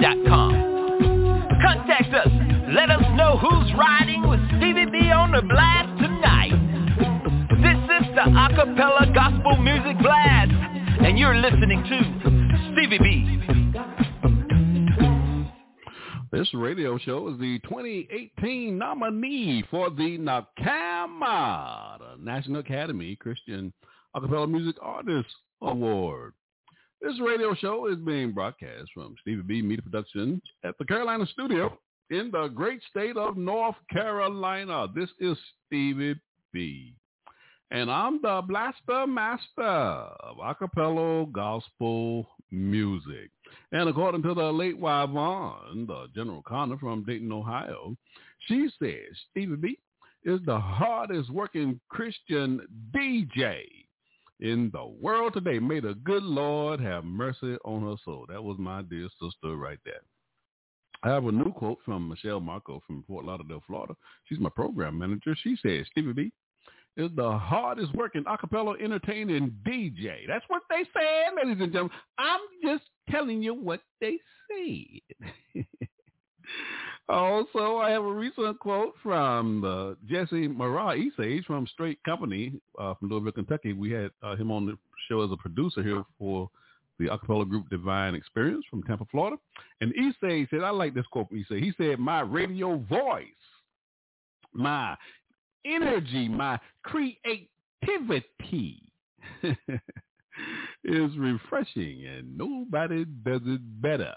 yahoo.com. Contact us. Let us know who's riding with Stevie B on the blast tonight. This is the Acapella Gospel Music Blast, and you're listening to Stevie B. This radio show is the 2018 nominee for the NACAMA, the National Academy Christian Acapella Music Artist Award. This radio show is being broadcast from Stevie B Media Productions at the Carolina Studio in the great state of North Carolina. This is Stevie B. And I'm the blaster master of acapella gospel music. And according to the late Vaughn, the General Connor from Dayton, Ohio, she says Stevie B is the hardest working Christian DJ in the world today. May the good Lord have mercy on her soul. That was my dear sister right there. I have a new quote from Michelle Marco from Fort Lauderdale, Florida. She's my program manager. She says, Stevie B is the hardest working acapella entertaining DJ. That's what they said, ladies and gentlemen. I'm just telling you what they said. also, I have a recent quote from uh, Jesse Mara Esage from Straight Company uh, from Louisville, Kentucky. We had uh, him on the show as a producer here for the acapella group Divine Experience from Tampa, Florida. And Esage said, I like this quote from Esage. He said, my radio voice, my energy, my creativity is refreshing and nobody does it better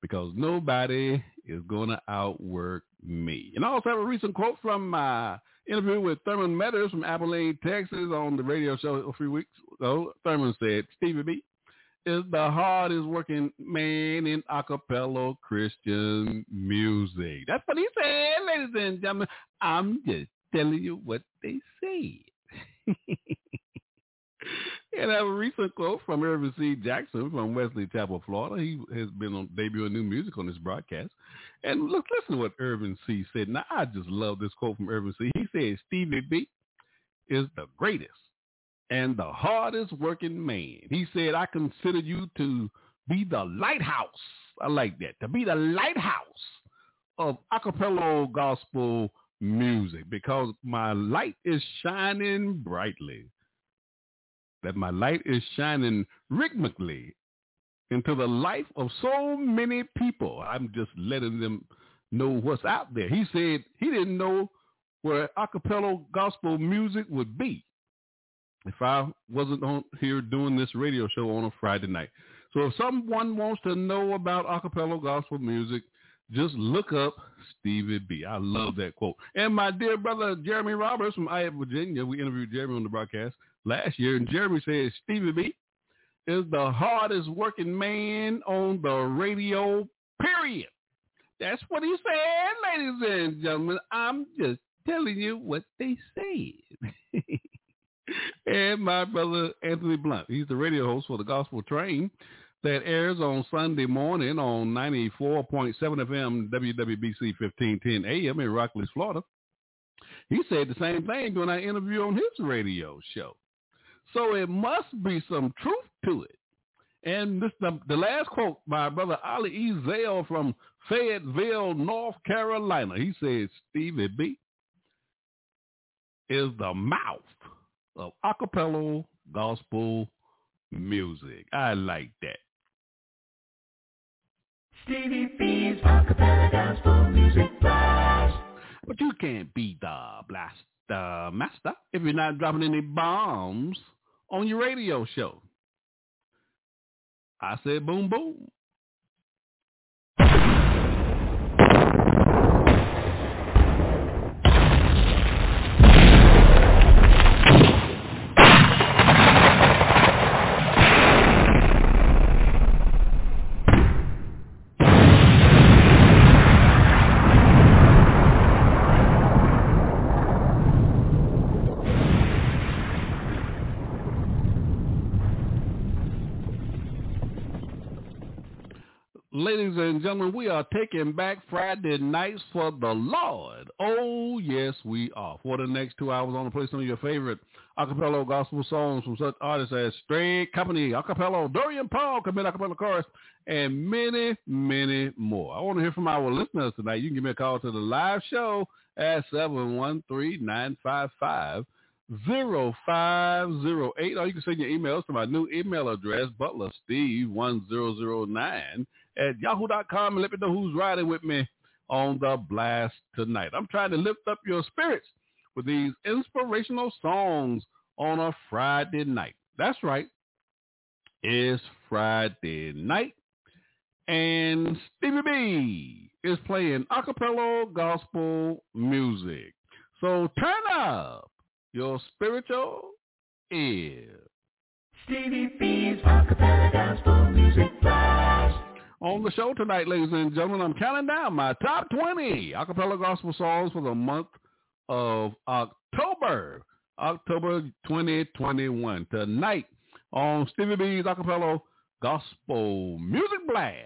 because nobody is going to outwork me. And I also have a recent quote from my interview with Thurman Metters from Abilene, Texas on the radio show a few weeks ago. Thurman said, Stevie B is the hardest working man in acapella Christian music. That's what he said, ladies and gentlemen. I'm just telling you what they said. and I have a recent quote from Irvin C. Jackson from Wesley Chapel, Florida. He has been on debuting new music on this broadcast. And look, listen to what Irvin C. said. Now, I just love this quote from Irvin C. He said, Stevie B is the greatest and the hardest working man. He said, I consider you to be the lighthouse. I like that. To be the lighthouse of acapella gospel music because my light is shining brightly. That my light is shining rhythmically into the life of so many people. I'm just letting them know what's out there. He said he didn't know where acapella gospel music would be if I wasn't on here doing this radio show on a Friday night. So if someone wants to know about acapella gospel music, just look up Stevie B. I love that quote. And my dear brother Jeremy Roberts from Ayette, Virginia, we interviewed Jeremy on the broadcast last year, and Jeremy says Stevie B is the hardest working man on the radio, period. That's what he said, ladies and gentlemen. I'm just telling you what they said. and my brother Anthony Blunt, he's the radio host for the Gospel Train that airs on Sunday morning on 94.7 FM WWBC 1510 AM in Rockledge, Florida. He said the same thing during our interview on his radio show. So it must be some truth to it. And this the, the last quote by brother Ali E. Zale from Fayetteville, North Carolina. He says, Stevie B is the mouth of acapella gospel music. I like that. Stevie B's Acapella Gospel Music Blast. But you can't be the blast master if you're not dropping any bombs on your radio show. I said boom boom. Ladies and gentlemen, we are taking back Friday nights for the Lord. Oh, yes, we are. For the next two hours I'm going to play some of your favorite acapella gospel songs from such artists as Straight Company, Acapella, Dorian Paul, Commit Acapella Chorus, and many, many more. I want to hear from our listeners tonight. You can give me a call to the live show at 713-955 0508 or you can send your emails to my new email address, butlersteve1009 at yahoo.com and let me know who's riding with me on the blast tonight. I'm trying to lift up your spirits with these inspirational songs on a Friday night. That's right. It's Friday night and Stevie B is playing acapella gospel music. So turn up your spiritual ear. Stevie B's Acapella Gospel Music Blast. On the show tonight, ladies and gentlemen, I'm counting down my top 20 acapella gospel songs for the month of October, October 2021. Tonight on Stevie B's Acapella Gospel Music Blast.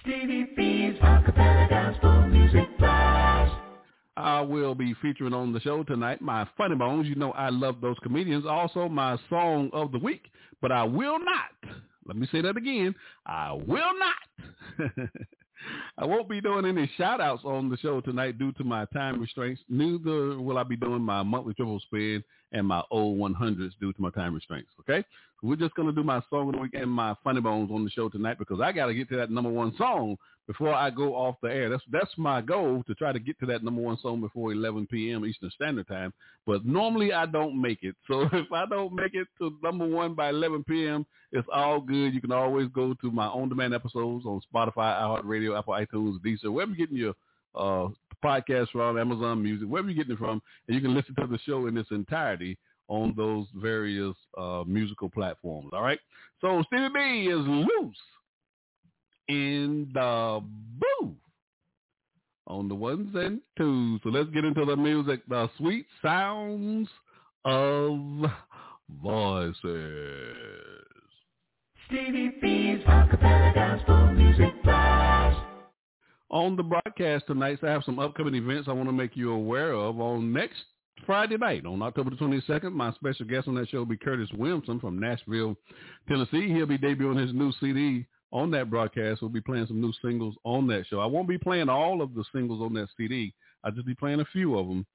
Stevie B's Acapella Gospel Music. I will be featuring on the show tonight my funny bones. You know I love those comedians. Also my song of the week, but I will not. Let me say that again. I will not. I won't be doing any shout outs on the show tonight due to my time restraints. Neither will I be doing my monthly triple spin and my old 100s due to my time restraints. Okay. We're just going to do my song of the week and my funny bones on the show tonight because I got to get to that number one song before I go off the air. That's that's my goal to try to get to that number one song before 11 p.m. Eastern Standard Time. But normally I don't make it. So if I don't make it to number one by 11 p.m., it's all good. You can always go to my on-demand episodes on Spotify, iHeartRadio, Apple iTunes, Deezer, wherever you're getting your uh, podcast from, Amazon Music, wherever you're getting it from, and you can listen to the show in its entirety on those various uh, musical platforms. All right. So Stevie B is loose in the booth on the ones and twos. So let's get into the music, the sweet sounds of voices. Stevie B's Acapella Gospel Music Blast. On the broadcast tonight, so I have some upcoming events I want to make you aware of. On next Friday night, on October the 22nd, my special guest on that show will be Curtis Williamson from Nashville, Tennessee. He'll be debuting his new CD on that broadcast. We'll be playing some new singles on that show. I won't be playing all of the singles on that CD. I'll just be playing a few of them.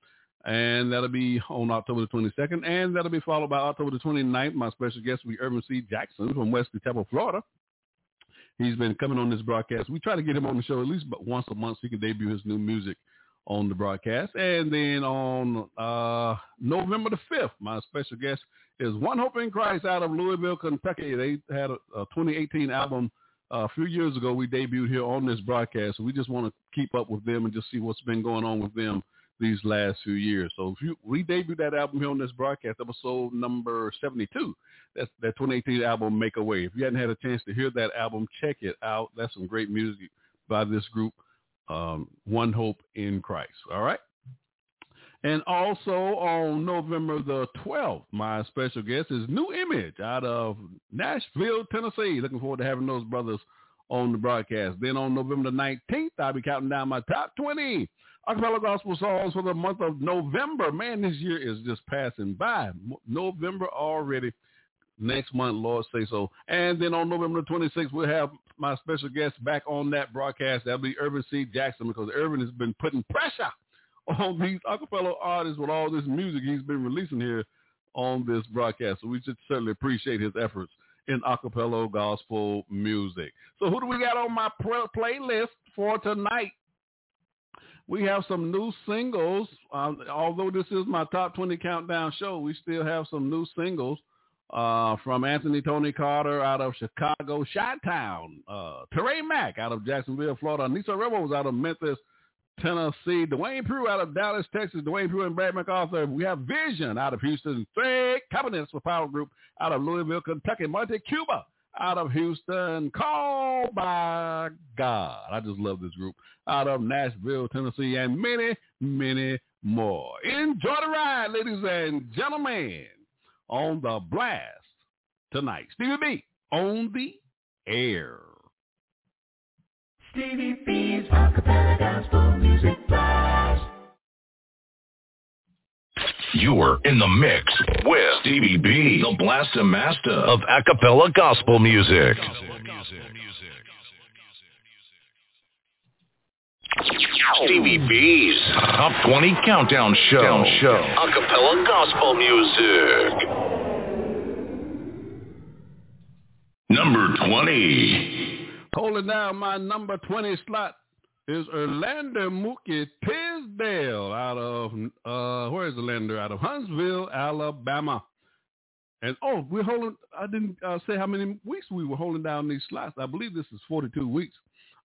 And that'll be on October the 22nd. And that'll be followed by October the 29th. My special guest will be Irvin C. Jackson from Wesley Chapel, Florida. He's been coming on this broadcast. We try to get him on the show at least once a month so he can debut his new music on the broadcast. And then on uh, November the 5th, my special guest is One Hope in Christ out of Louisville, Kentucky. They had a, a 2018 album a few years ago. We debuted here on this broadcast. So we just want to keep up with them and just see what's been going on with them these last few years. So if you, we debuted that album here on this broadcast, episode number 72. That's that 2018 album, Make a Way. If you hadn't had a chance to hear that album, check it out. That's some great music by this group, um, One Hope in Christ. All right. And also on November the 12th, my special guest is New Image out of Nashville, Tennessee. Looking forward to having those brothers on the broadcast. Then on November the 19th, I'll be counting down my top 20 acapella gospel songs for the month of November. Man, this year is just passing by. November already. Next month, Lord say so. And then on November the 26th, we'll have my special guest back on that broadcast. That'll be Irvin C. Jackson because Irvin has been putting pressure on these acapella artists with all this music he's been releasing here on this broadcast. So we should certainly appreciate his efforts in acapella gospel music. So who do we got on my playlist for tonight? We have some new singles. Um, although this is my top 20 countdown show, we still have some new singles uh, from Anthony Tony Carter out of Chicago, Chi-Town, uh, Teray Mack out of Jacksonville, Florida, Nisa Rebels out of Memphis, Tennessee, Dwayne Prue out of Dallas, Texas, Dwayne Prue and Brad MacArthur. We have Vision out of Houston, Fred Cabinets for Power Group out of Louisville, Kentucky, Monte Cuba out of Houston, Call by God. I just love this group. Out of Nashville, Tennessee, and many, many more. Enjoy the ride, ladies and gentlemen, on the blast tonight. Stevie B on the air. Stevie B's Acapella Gospel Music Blast. You're in the mix with Stevie B, the Blaster Master of Acapella Gospel Music. Stevie B's Top 20 Countdown Show. show. Acapella Gospel Music. Number 20. Holding down my number 20 slot is Orlando Mookie Tisdale out of, uh, where is Orlando? Out of Huntsville, Alabama. And, oh, we're holding, I didn't uh, say how many weeks we were holding down these slots. I believe this is 42 weeks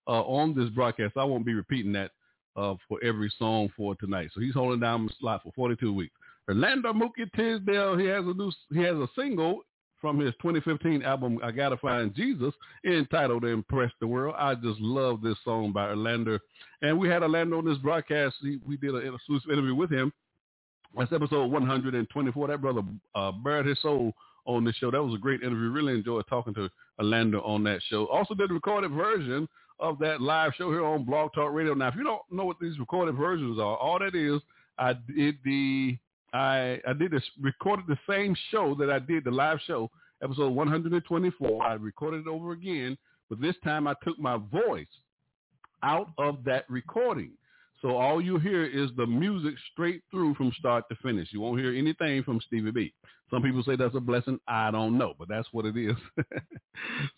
uh, on this broadcast. I won't be repeating that uh, for every song for tonight. So he's holding down the slot for 42 weeks. Orlando Mookie Tisdale, he has a new, he has a single from his 2015 album I Gotta Find Jesus entitled Impress the World. I just love this song by Orlando. And we had Orlando on this broadcast. We did an exclusive interview with him. That's episode 124. That brother uh, bared his soul on this show. That was a great interview. Really enjoyed talking to Orlando on that show. Also did a recorded version of that live show here on Blog Talk Radio. Now, if you don't know what these recorded versions are, all that is I did the I I did this recorded the same show that I did the live show episode 124. I recorded it over again, but this time I took my voice out of that recording. So all you hear is the music straight through from start to finish. You won't hear anything from Stevie B. Some people say that's a blessing. I don't know, but that's what it is.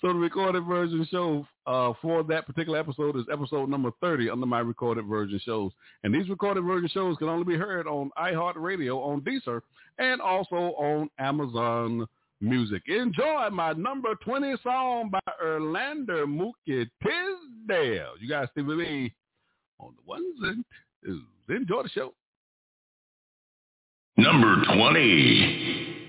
so the recorded version show uh, for that particular episode is episode number 30 under my recorded version shows. And these recorded version shows can only be heard on iHeartRadio, on Deezer, and also on Amazon Music. Enjoy my number 20 song by Orlando Mookie Tisdale. You guys with me on the ones and twos. Enjoy the show. Number 20.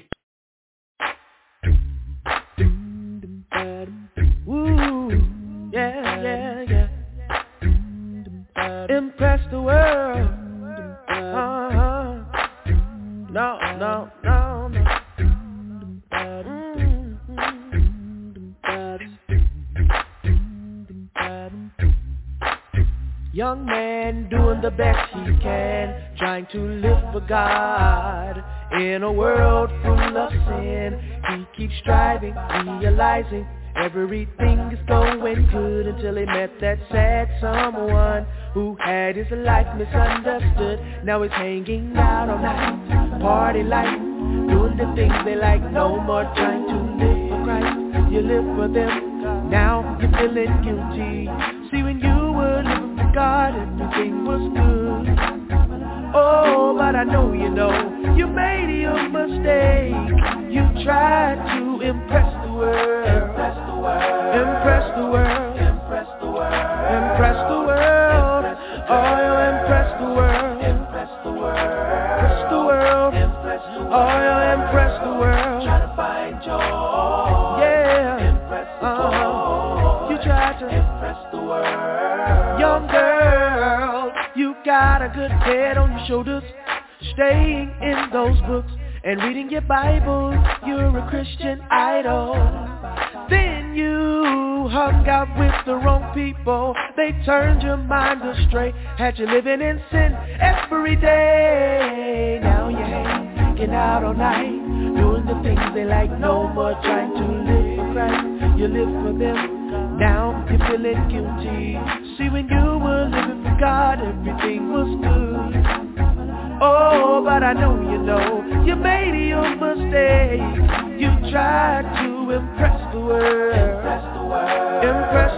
Young man doing the best he can, trying to live for God. In a world full of sin, he keeps striving, realizing everything is going good until he met that sad someone who had his life misunderstood. Now he's hanging out all night, party life, doing the things they like, no more trying to live for Christ. You live for them, now you're feeling guilty. See when you were living God, everything was good. Oh, but I know you know you made your mistake. You tried to impress the world, impress the world, impress the world, good head on your shoulders, staying in those books and reading your Bible. You're a Christian idol. Then you hung out with the wrong people. They turned your mind astray, had you living in sin every day. Now you're hanging out all night, doing the things they like. No more trying to live for Christ. You live for them. Now you're feeling guilty. See, when you were living God, everything was good. Oh, but I know you know you made your mistake. You tried to impress the world. Impress the world. Impress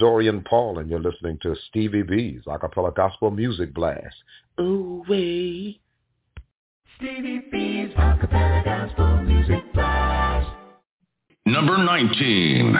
Dorian Paul, and you're listening to Stevie B's Acapella Gospel Music Blast. Ooh, wee. Stevie B's Acapella Gospel Music Blast. Number 19.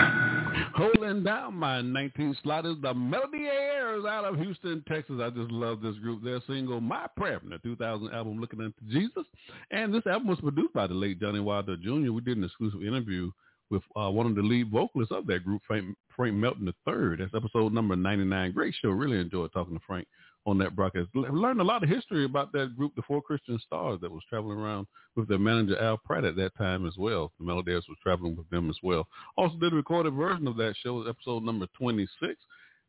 Holding down my 19 slot is the Melody Airs out of Houston, Texas. I just love this group. Their single, My Prayer, from the 2000 album, Looking Unto Jesus. And this album was produced by the late Johnny Wilder Jr. We did an exclusive interview with uh, one of the lead vocalists of that group, Frank, Frank Melton III. That's episode number 99. Great show. Really enjoyed talking to Frank on that broadcast. Learned a lot of history about that group, the Four Christian Stars, that was traveling around with their manager Al Pratt at that time as well. The Melodies was traveling with them as well. Also did a recorded version of that show, episode number 26.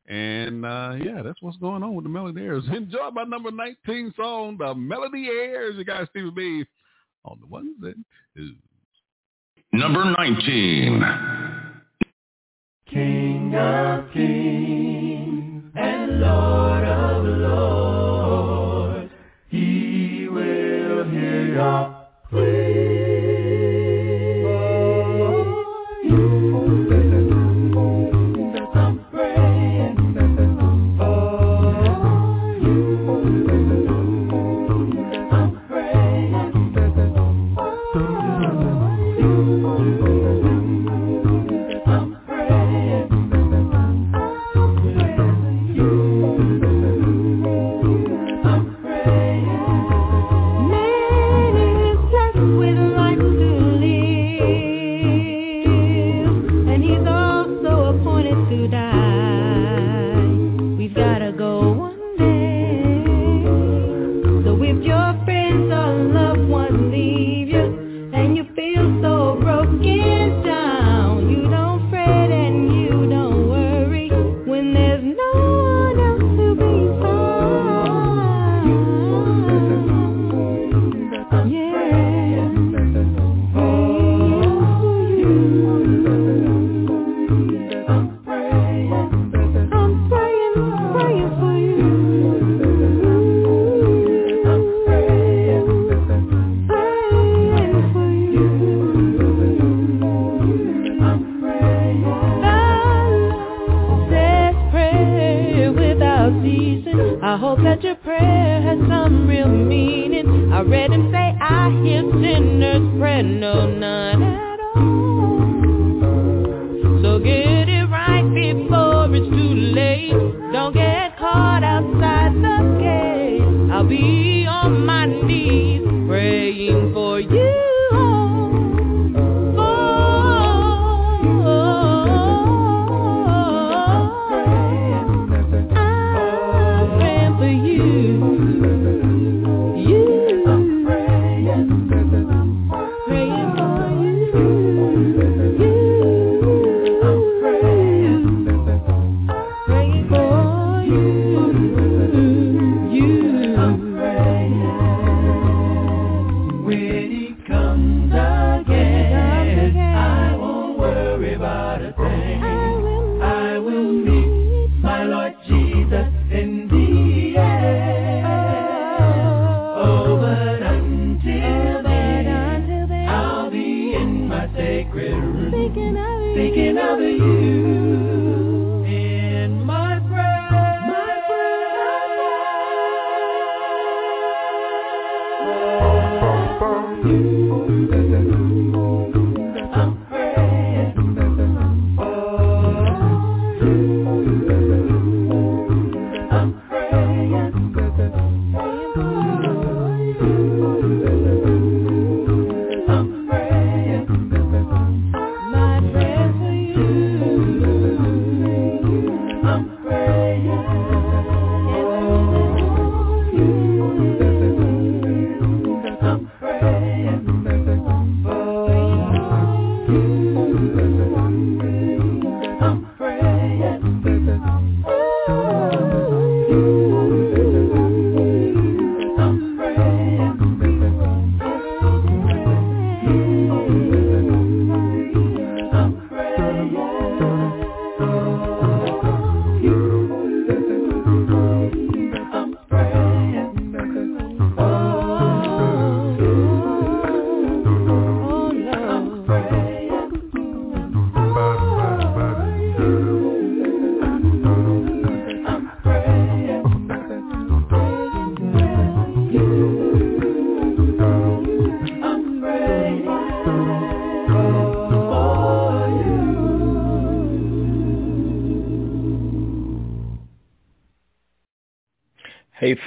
And uh, yeah, that's what's going on with the Melody. Enjoy my number 19 song, The Melody Airs. You guys, Stevie B on the ones and is. Number 19. King of kings and Lord of lords, he will hear your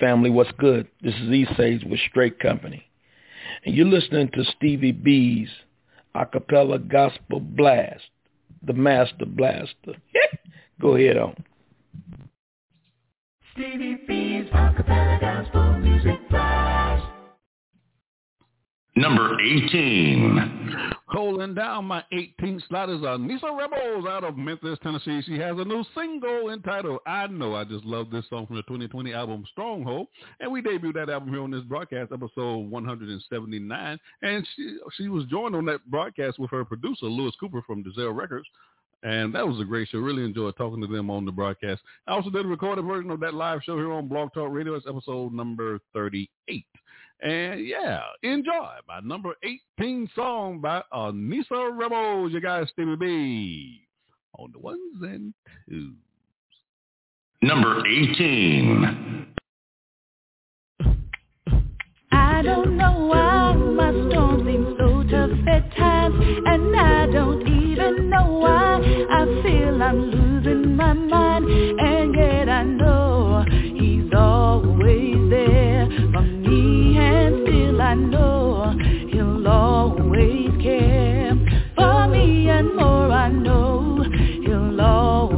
family, what's good? This is E-Sage with Straight Company. And you're listening to Stevie B's Acapella Gospel Blast, the Master Blaster. Go ahead on. Stevie B's Acapella Gospel Music Blast. Number 18. Holding down my 18th slot is Anissa Rebels out of Memphis, Tennessee. She has a new single entitled I Know. I just love this song from the 2020 album Stronghold. And we debuted that album here on this broadcast, episode 179. And she, she was joined on that broadcast with her producer, Lewis Cooper from Dazelle Records. And that was a great show. Really enjoyed talking to them on the broadcast. I also did a recorded version of that live show here on Blog Talk Radio. It's episode number 38. And yeah, enjoy my number 18 song by Anissa Rebels. You guys, Stevie B on the ones and twos. Number 18. I don't know why my storm seems so tough at times And I don't even know why I feel I'm losing I know he'll always care For me and more. I know he'll always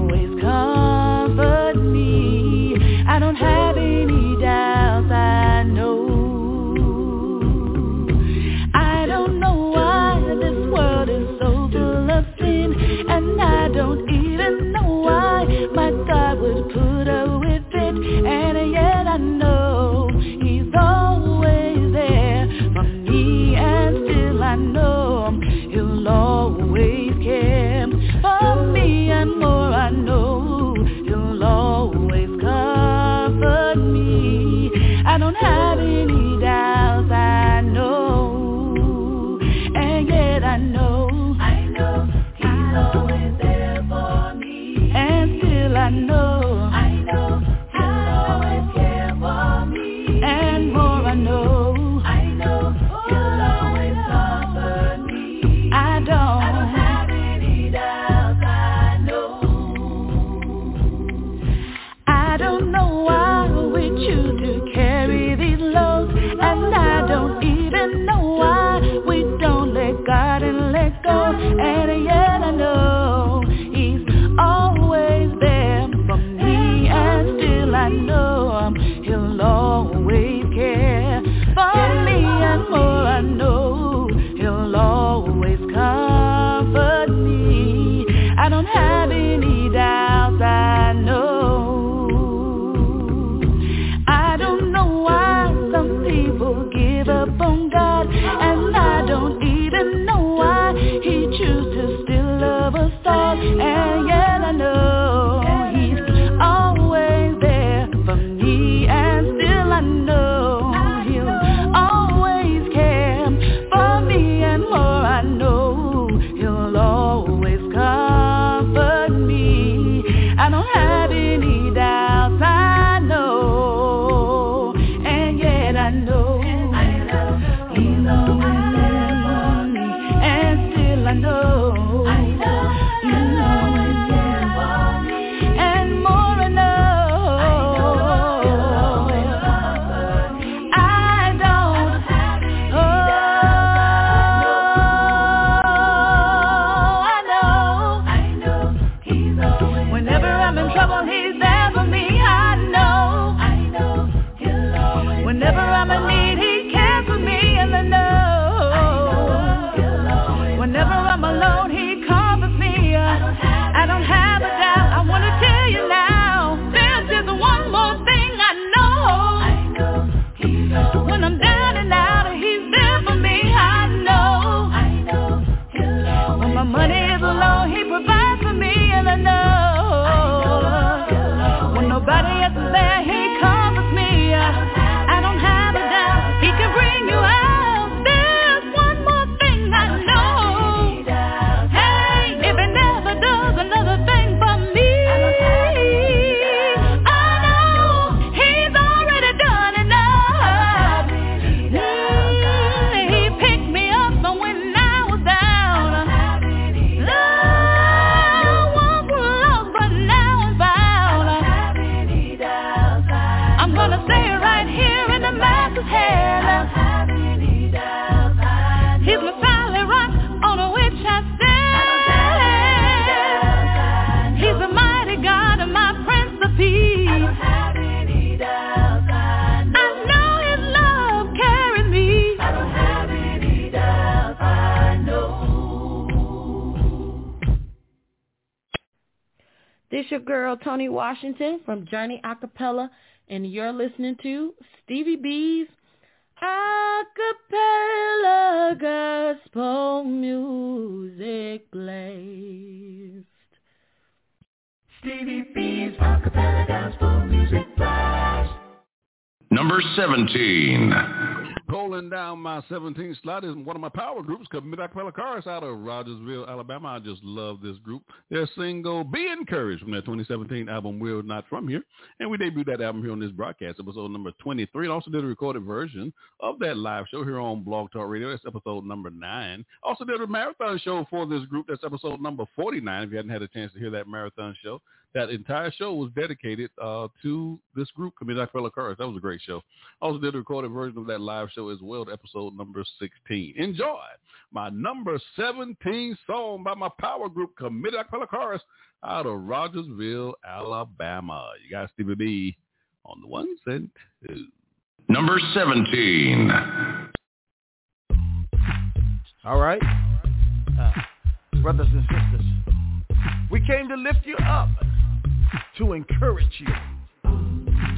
Tony Washington from Journey Acapella, and you're listening to Stevie B's Acapella Gospel Music Blast. Stevie B's Acapella Gospel Music Blast. Number 17. Pulling down my 17th slot is one of my power groups, Committed Acapella Chorus out of Rogersville, Alabama. I just love this group. Their single, Be Encouraged, from their 2017 album, We're Not From Here. And we debuted that album here on this broadcast, episode number 23. And also did a recorded version of that live show here on Blog Talk Radio. That's episode number 9. Also did a marathon show for this group. That's episode number 49, if you hadn't had a chance to hear that marathon show that entire show was dedicated uh, to this group, Committed Acapella Chorus. That was a great show. I Also did a recorded version of that live show as well, episode number 16. Enjoy my number 17 song by my power group, Committed Acapella Chorus, out of Rogersville, Alabama. You got Stevie B on the ones and twos. Number 17. All right. Uh, brothers and sisters, we came to lift you up to encourage you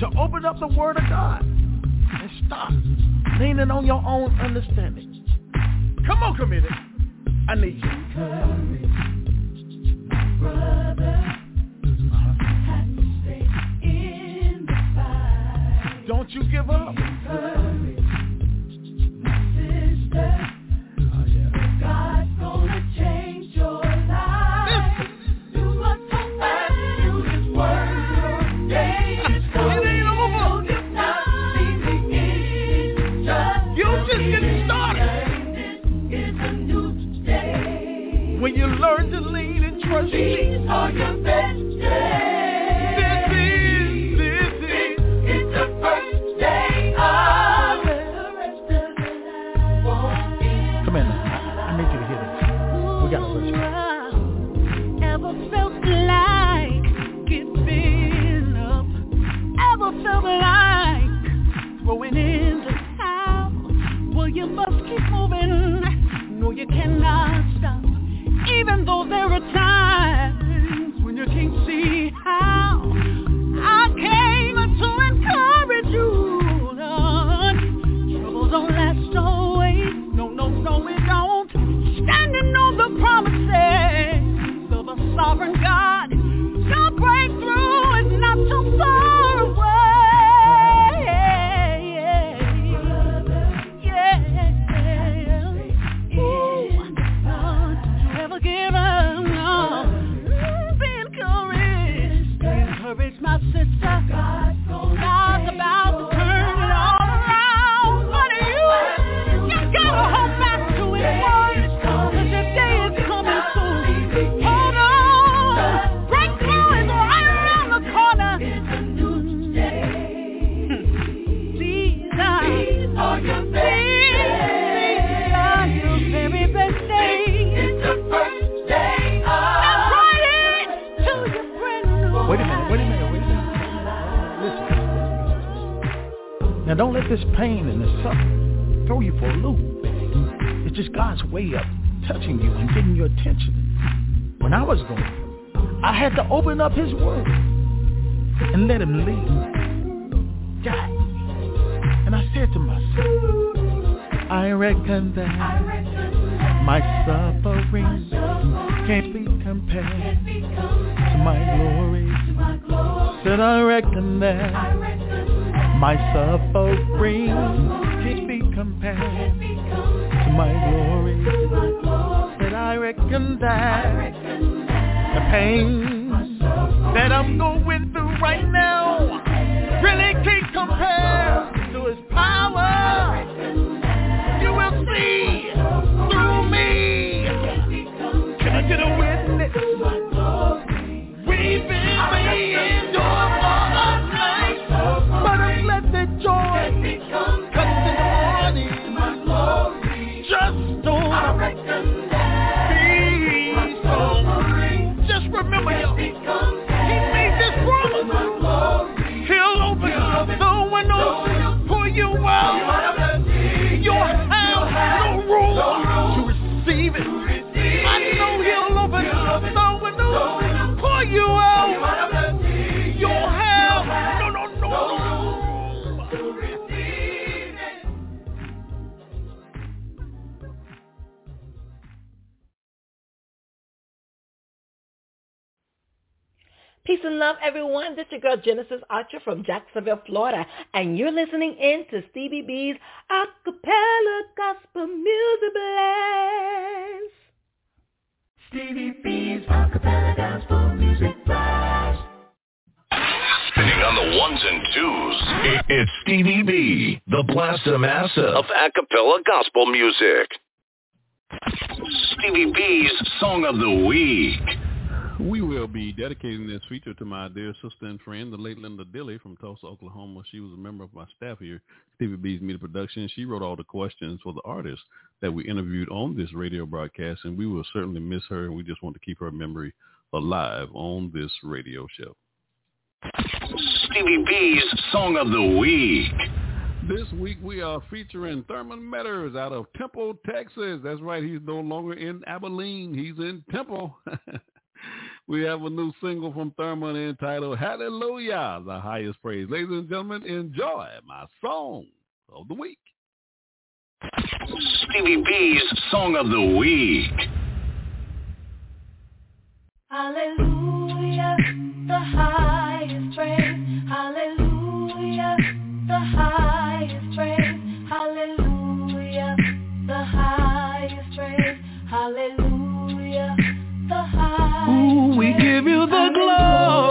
to open up the Word of God and stop leaning on your own understanding. Come on, committed. I need you. Don't you give up. Pain and this suffering throw you for a loop. It's just God's way of touching you and getting your attention. When I was going I had to open up his word and let him lead. God. And I said to myself, I reckon that my suffering can't be compared to my glory. Said I reckon that my suffering can't be compared to my glory. Said I reckon that the pain that I'm going through right now really can't compare to his power. Peace and love, everyone. This is your girl Genesis Archer from Jacksonville, Florida, and you're listening in to Stevie B's Acapella Gospel Music Blast. Stevie B's Acapella Gospel Music Blast. Spinning on the ones and twos. It's Stevie B, the Blaster Master of acapella gospel music. Stevie B's Song of the Week. We will be dedicating this feature to my dear sister and friend, the late Linda Dilly from Tulsa, Oklahoma. She was a member of my staff here, Stevie B's Media Production. She wrote all the questions for the artists that we interviewed on this radio broadcast, and we will certainly miss her, and we just want to keep her memory alive on this radio show. Stevie B's Song of the Week. This week we are featuring Thurman Metters out of Temple, Texas. That's right, he's no longer in Abilene. He's in Temple. we have a new single from Thurman entitled Hallelujah, the highest praise. Ladies and gentlemen, enjoy my song of the week. Stevie B's Song of the Week. Hallelujah, the highest praise. Hallelujah, the highest give you the glory.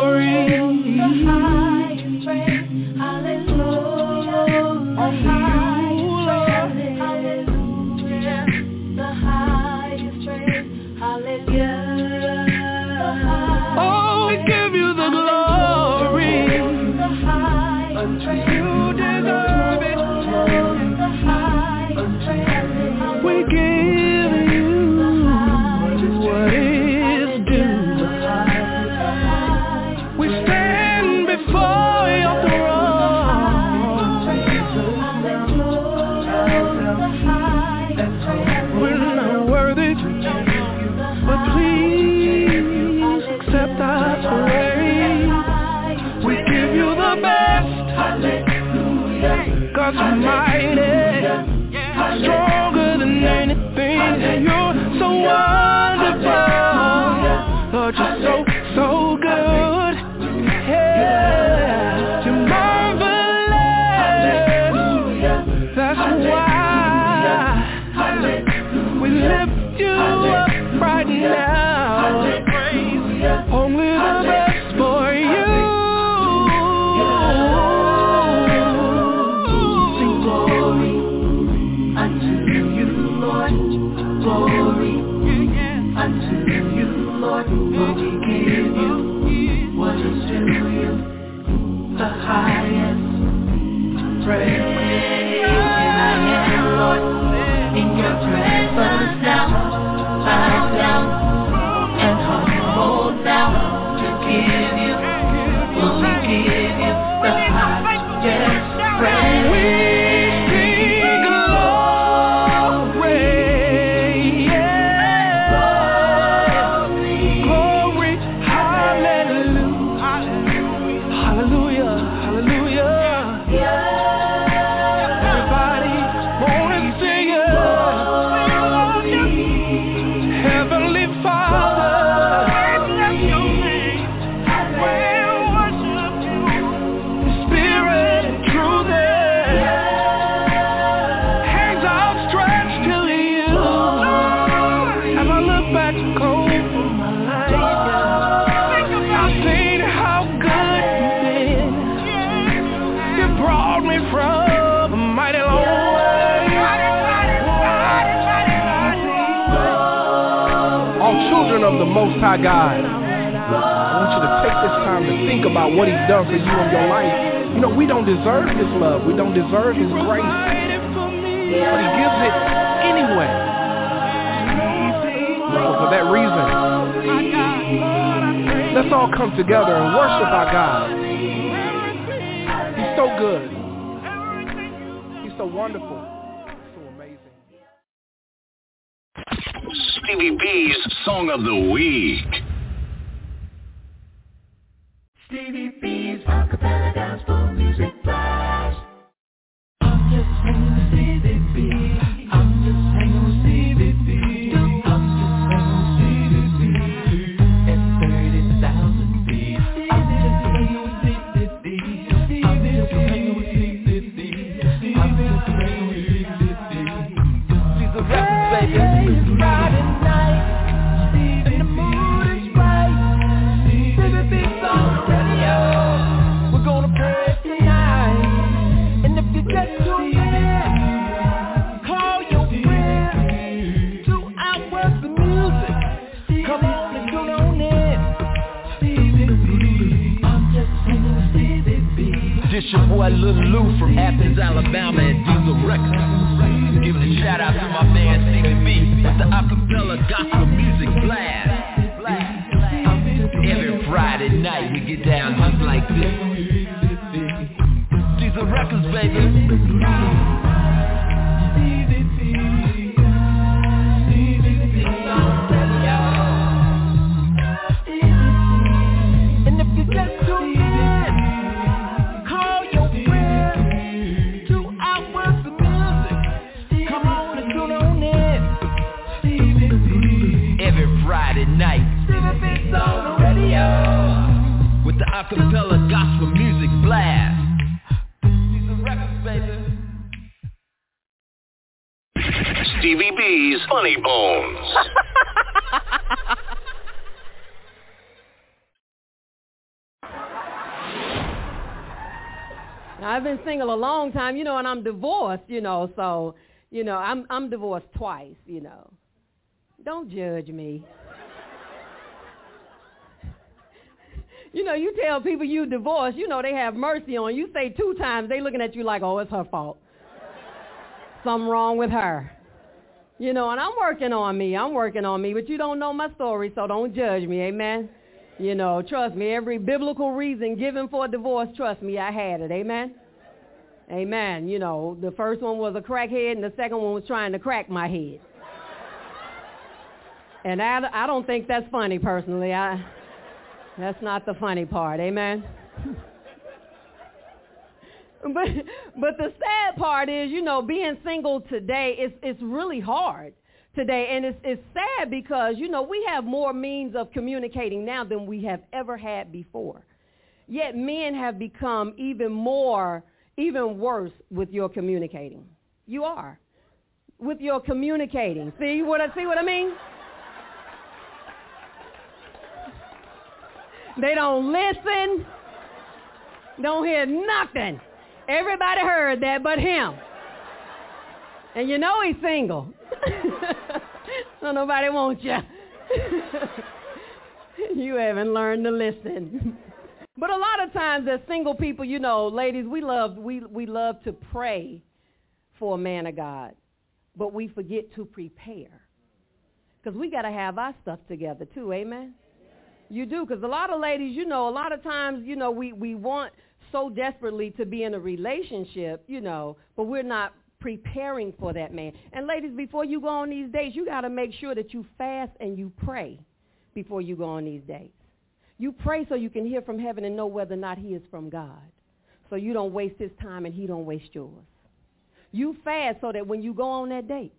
Think about what he's done for you in your life. You know, we don't deserve his love. We don't deserve his grace. But he gives it anyway. So for that reason, let's all come together and worship our God. He's so good. He's so wonderful. Stevie B's Song of the Week. Stevie B's acapella gospel music This your boy Lil Lou from Athens, Alabama at Diesel Records. Giving a shout out to my man Stevie B with the acapella gospel music blast. Every Friday night we get down just like this. Diesel Records, baby. Acapella gospel music blast. Diesel Records, baby. Stevie B's Funny Bones. Now, I've been single a long time, you know, and I'm divorced, you know, so, you know, I'm I'm divorced twice, you know. Don't judge me. You know, you tell people you divorced, you know, they have mercy on you. Say two times, they looking at you like, oh, it's her fault. Something wrong with her. You know, and I'm working on me. I'm working on me, but you don't know my story, so don't judge me. Amen. You know, trust me, every biblical reason given for a divorce, trust me, I had it. Amen. Amen. You know, the first one was a crackhead and the second one was trying to crack my head. And I, I don't think that's funny personally. I, that's not the funny part. Amen. but but the sad part is, you know, being single today is it's really hard today, and it's it's sad because you know we have more means of communicating now than we have ever had before. Yet men have become even more, even worse with your communicating. You are with your communicating. See what I see what I mean? They don't listen. Don't hear nothing. Everybody heard that but him. And you know he's single. so nobody wants you. you haven't learned to listen. but a lot of times as single people, you know, ladies, we love we we love to pray for a man of God, but we forget to prepare. Cuz we got to have our stuff together too, amen. You do cuz a lot of ladies, you know, a lot of times, you know, we we want so desperately to be in a relationship, you know, but we're not preparing for that man. And ladies, before you go on these dates, you got to make sure that you fast and you pray before you go on these dates. You pray so you can hear from heaven and know whether or not he is from God. So you don't waste his time and he don't waste yours. You fast so that when you go on that date,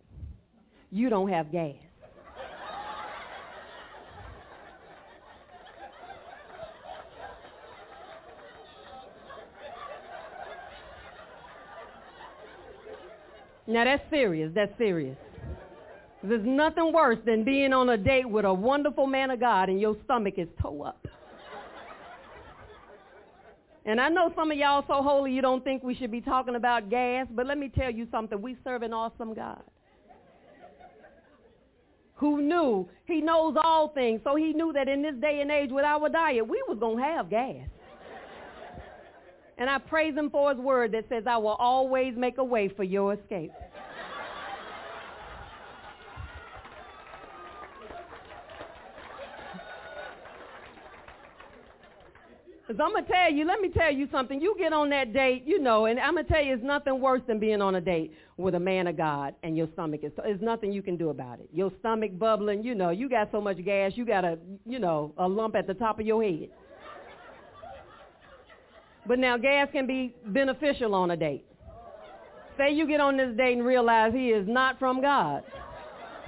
you don't have gas. Now that's serious. That's serious. There's nothing worse than being on a date with a wonderful man of God and your stomach is toe up. And I know some of y'all so holy you don't think we should be talking about gas, but let me tell you something. We serve an awesome God who knew he knows all things. So he knew that in this day and age with our diet, we was going to have gas. And I praise him for his word that says, I will always make a way for your escape. Because I'm going to tell you, let me tell you something. You get on that date, you know, and I'm going to tell you, it's nothing worse than being on a date with a man of God and your stomach is, there's nothing you can do about it. Your stomach bubbling, you know, you got so much gas, you got a, you know, a lump at the top of your head. But now gas can be beneficial on a date. Say you get on this date and realize he is not from God.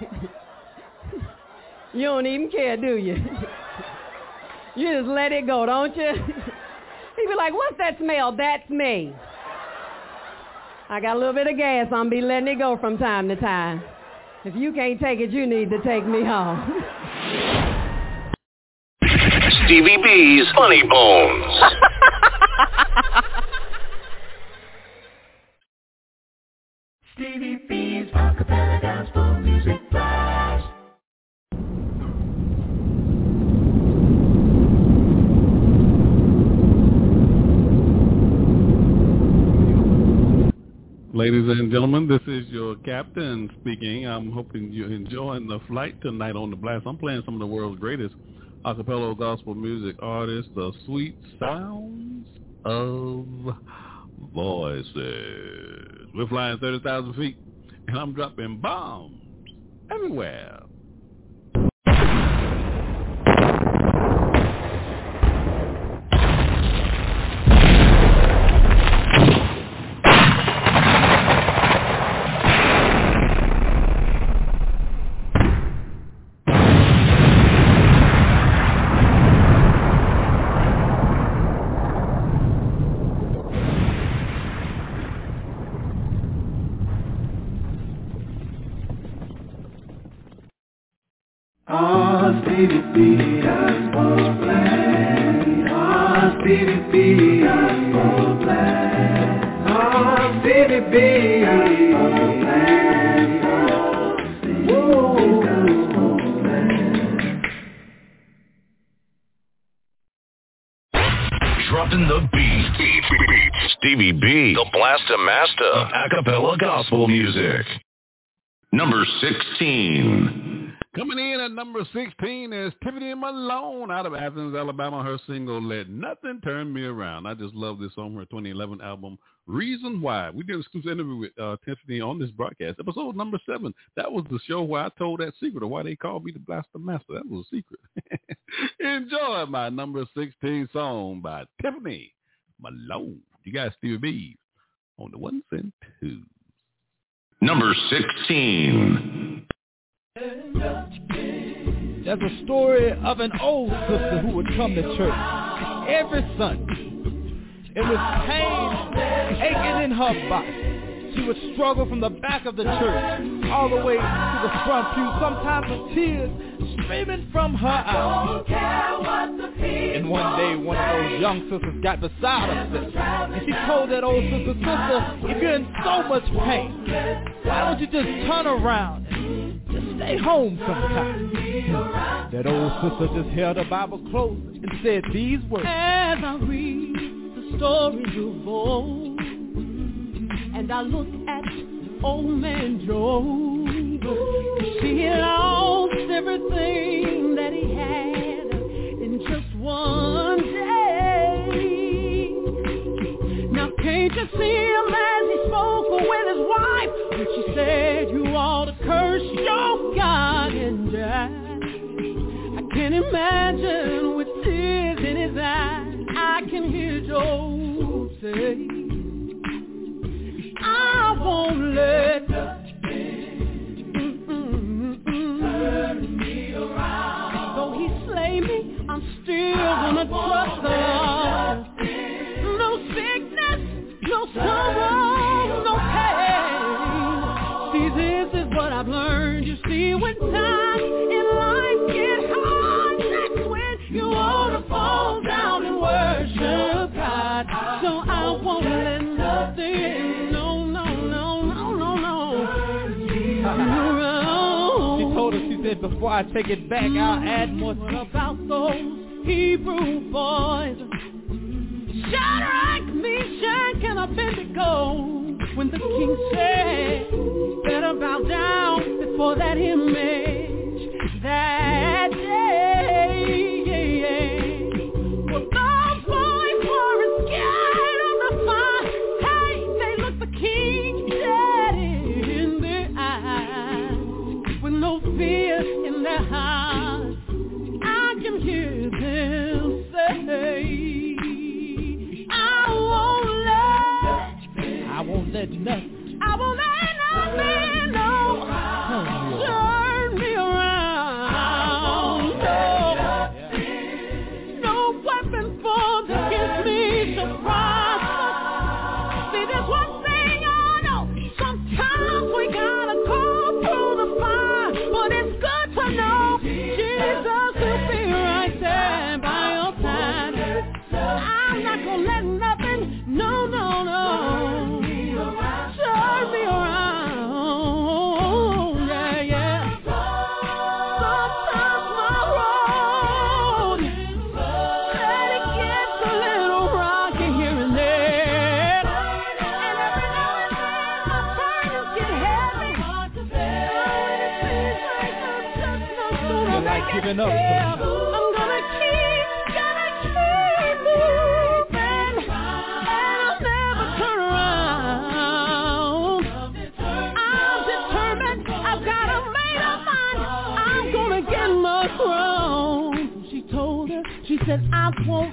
you don't even care, do you? You just let it go, don't you? He'd be like, what's that smell? That's me. I got a little bit of gas. I'm be letting it go from time to time. If you can't take it, you need to take me home. Stevie B's Funny Bones. Stevie B's acapella gospel music blast. Ladies and gentlemen, this is your captain speaking. I'm hoping you're enjoying the flight tonight on the blast. I'm playing some of the world's greatest acapella gospel music artist, the sweet sounds of voices. We're flying 30,000 feet, and I'm dropping bombs everywhere. B, the blaster master of acapella gospel music. Number 16. Coming in at number 16 is Tiffany Malone out of Athens, Alabama. Her single, Let Nothing Turn Me Around. I just love this song, her 2011 album, Reason Why. We did an exclusive interview with uh, Tiffany on this broadcast, episode number seven. That was the show where I told that secret of why they called me the Blaster Master. That was a secret. Enjoy my number 16 song by Tiffany Malone. You got Stevie B on the ones and twos. Number 16. There's a story of an old sister who would come to church every Sunday. And was pain aching in her body, she would struggle from the back of the church all the way to the front pew, sometimes with tears streaming from her eyes. And one day, one of those young sisters got beside her sister, and she told that old sister, sister, if you're in so much pain, why don't you just turn around and just stay home sometime? That old sister just held her Bible close and said these words. As I read the stories of old, and I look at old man Job, he lost everything that he had in just one day. Now can't you see him as he spoke with his wife when she said you ought to curse your God and die? I can't imagine with tears in his eyes, I can hear Joe say, I won't let me around Though he slay me, I'm still gonna trust No sickness, no sorrow, no pain. See, this is what I've learned. You see, when times before I take it back, I'll add more stuff about those Hebrew boys. Shadrach, Meshach, and Abednego. When the king said, better bow down before that image. That day. Well, those boys were scared I won't let, I won't let nothing. I won't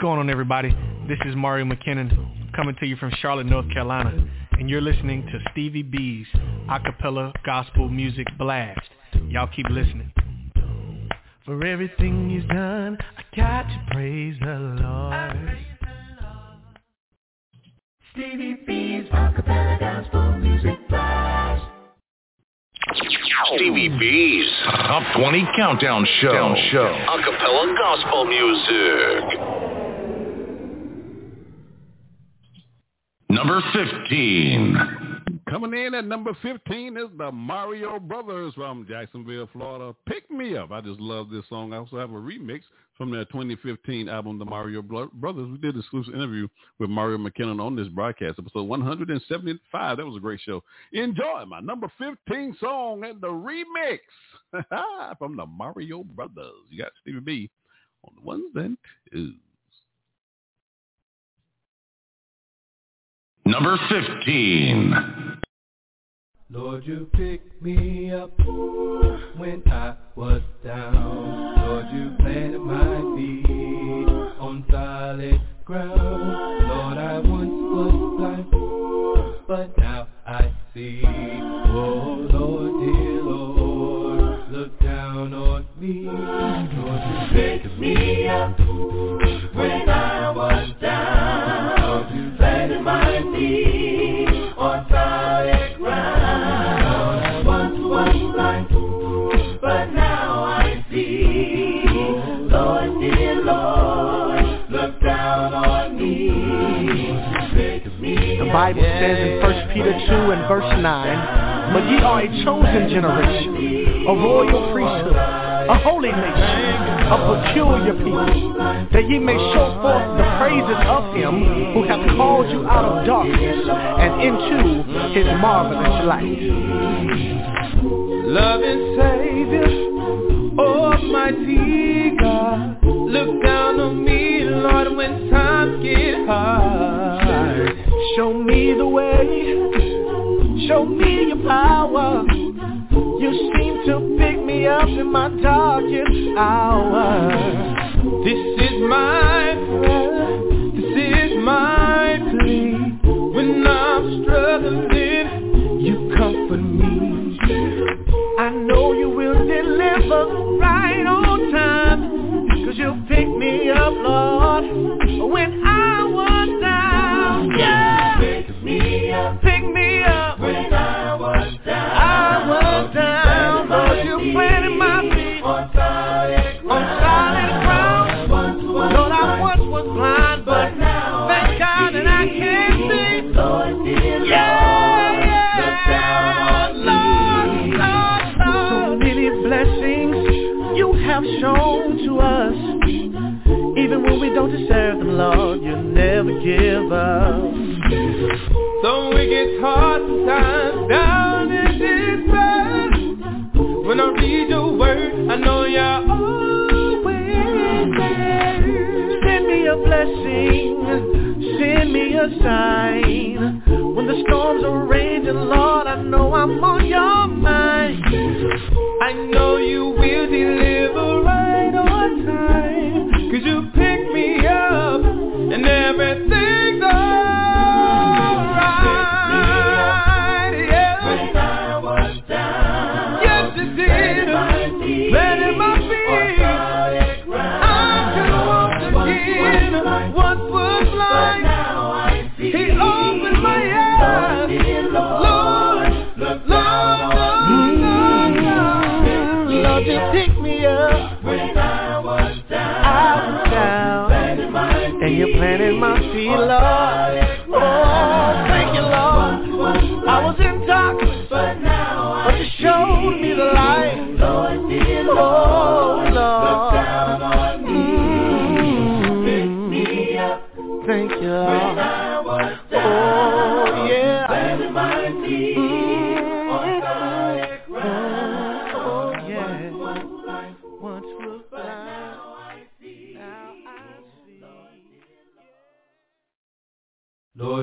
What's going on, everybody? This is Mario McKinnon coming to you from Charlotte, North Carolina, and you're listening to Stevie B's acapella gospel music blast. Y'all keep listening. For everything he's done, I got to praise the Lord. Stevie B's acapella gospel music blast. Stevie B's Top 20 Countdown Show. show. Acapella Gospel Music. Number 15. Coming in at number 15 is the Mario Brothers from Jacksonville, Florida. Pick Me Up. I just love this song. I also have a remix from their 2015 album, The Mario Brothers. We did an exclusive interview with Mario McKinnon on this broadcast, episode 175. That was a great show. Enjoy my number 15 song and the remix from the Mario Brothers. You got Stevie B on the ones and twos. Number 15. Lord, you picked me up when I was down. Lord, you planted my feet on solid ground. Lord, I once was blind, but now I see. Oh, Lord, dear Lord, look down on me. Lord, you picked me up when Bible says in 1 Peter 2 and verse 9, But ye are a chosen generation, a royal priesthood, a a holy nation, a peculiar people, that ye may show forth the praises of him who hath called you out of darkness and into his marvelous light. Loving Savior, Almighty God, look down on me, Lord, when times get hard. Show me the way, show me your power. You seem to pick me up in my darkest hour. This is my prayer, this is my plea. When I'm struggling, you comfort me. I know you will deliver right on time. Cause you pick me up, Lord, when I was down. Yeah. Pick me up, Pick me So many blessings You have shown to us, even when we don't deserve them. Lord, You never give up. Though it gets hard sometimes down in this bed. When I read your word, I know you're always there. Send me a blessing, send me a sign. When the storms are raging, Lord, I know I'm on your mind. I know you will deliver right planted my feet, Lord. Oh, thank you, Lord. I was in darkness, but you showed me the light. Oh, Lord. Mm. Thank you, Lord.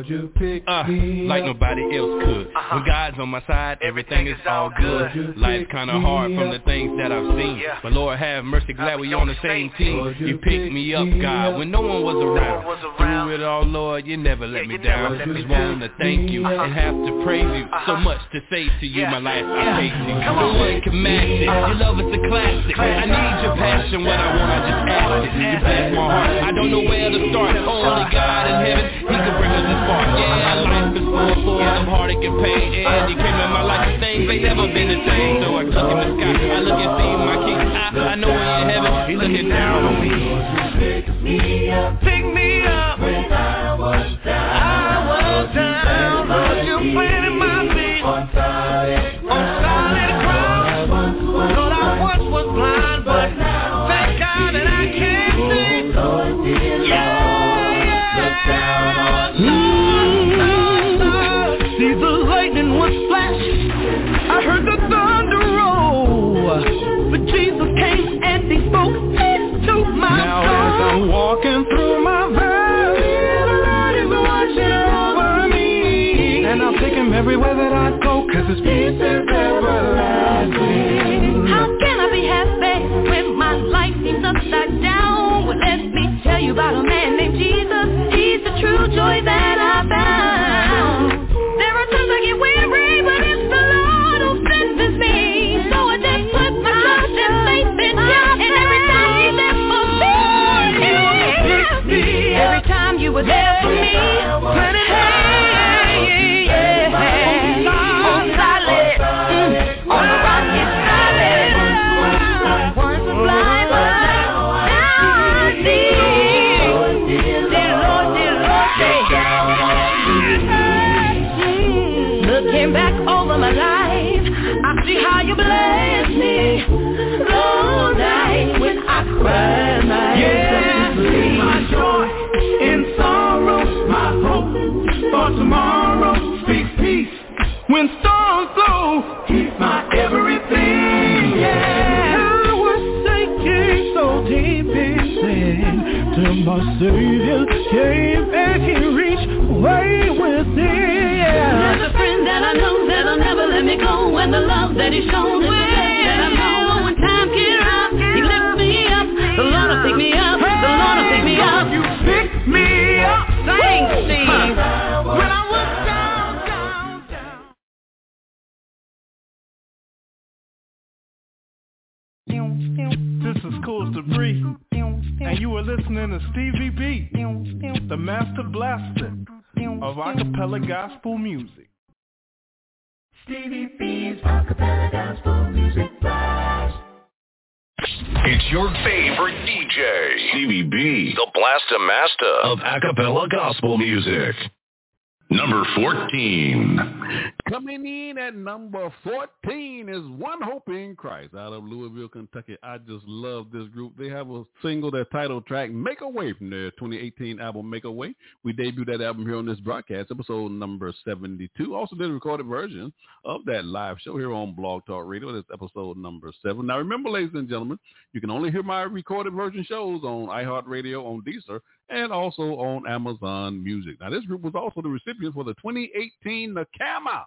You pick Uh, me like up. nobody else could. When God's on my side, everything is all good. Life's kinda hard from the things that I've seen. But Lord have mercy, glad we on the same team. You picked me up, God, when no one was around. Through it all, Lord, you never let me down. Just wanna thank you and have to praise you. So much to say to you, my life I pay to you. No one can match it. Your love is a classic. I need your passion, what I want, I just ask it. You bless my heart. I don't know where to start. Only God in heaven, He can bring us this far. Yeah, life is full, of heartache and pain. And He came in my life, things ain't never been the same. So I look in the sky, I look and see my King. I, I know He in heaven, He looking down on me. Pick me up. Pick me up. When I was down, I was down. Lord, you planted my feet on solid on solid ground. Lord, I once was blind, but thank God that I can see. Lord, dear Yeah, look down on Lord, Everywhere that I go, cause it's peace is everlasting. How can I be happy when my life seems upside down? Well, let me tell you about a man named Jesus. He's the true joy that I found. There are times I get weary, but it's the Lord who me. My trust and faith. And every time He for me, Every time you were there for me, Savior came and He reached way within. There's a friend that I know that'll never let me go, and the love that He's shown is the best that I know. Oh, when times get rough, He lifts me up. The Lord will pick me up. The Lord will pick me up. You pick me up. Sing, Steve. When I was down, down, down. This is Cool Debris, and you are listening to Stevie B, the master blaster of acapella gospel music. Stevie B's acapella gospel music blast. It's your favorite DJ, Stevie B, the Blaster Master of acapella gospel music. Number 14. Coming in at number 14 is One Hope in Christ out of Louisville, Kentucky. I just love this group. They have a single, their title track, Make a Way from their 2018 album, Make a Way. We debuted that album here on this broadcast, episode number 72. Also did a recorded version of that live show here on Blog Talk Radio. That's episode number 7. Now remember, ladies and gentlemen, you can only hear my recorded version shows on iHeartRadio, on Deezer, and also on Amazon Music. Now, this group was also the recipient for the 2018 NACAMA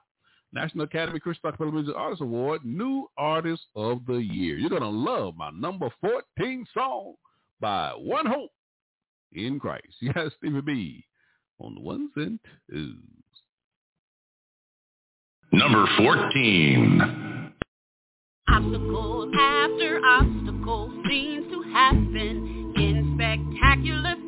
National Academy Christian Acapella Music Artist Award, New Artist of the Year. You're going to love my number 14 song by One Hope in Christ. Yes, Stevie B on the ones and twos. Number 14. Obstacle after obstacle seems to happen in spectacular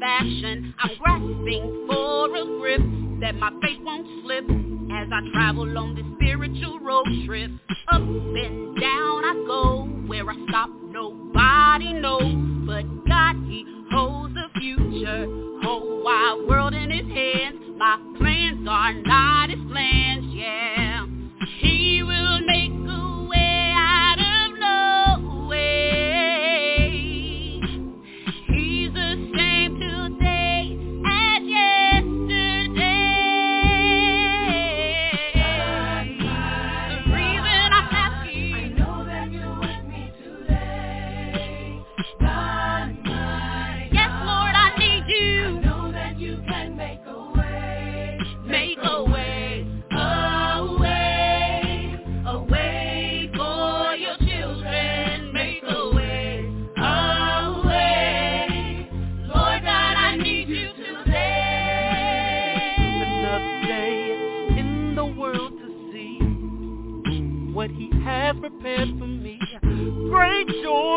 fashion. I'm grasping for a grip that my faith won't slip as I travel on this spiritual road trip. Up and down I go, where I stop nobody knows, but God He holds the future, whole wide world in His hands. My plans are not His plans, yeah. He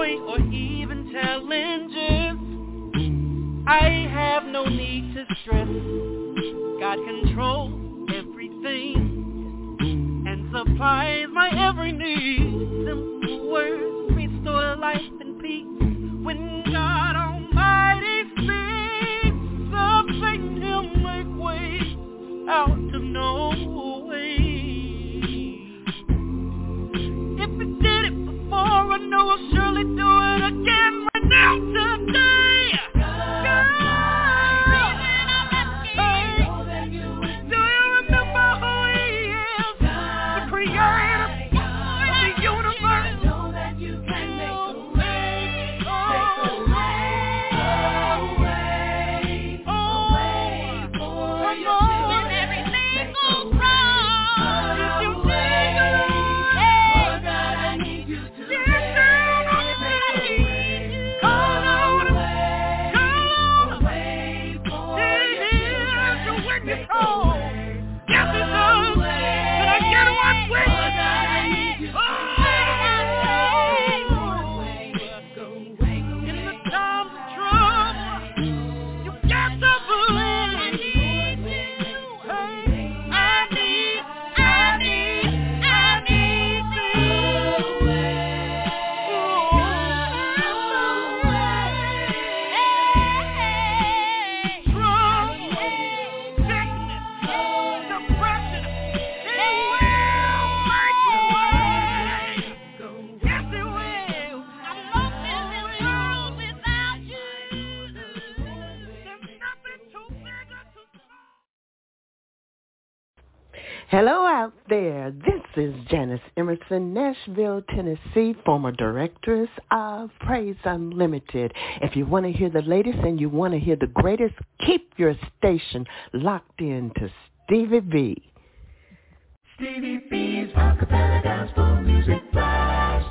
joy or even challenges. I have no need to stress. God controls everything and supplies my every need. Simple words restore life and peace when God Almighty speaks. Something He'll make way out of no I know He'll surely do it again right now Hello out there. This is Janice Emerson, Nashville, Tennessee, former directress of Praise Unlimited. If you want to hear the latest and you want to hear the greatest, keep your station locked in to Stevie B. Stevie B's acapella gospel music blast.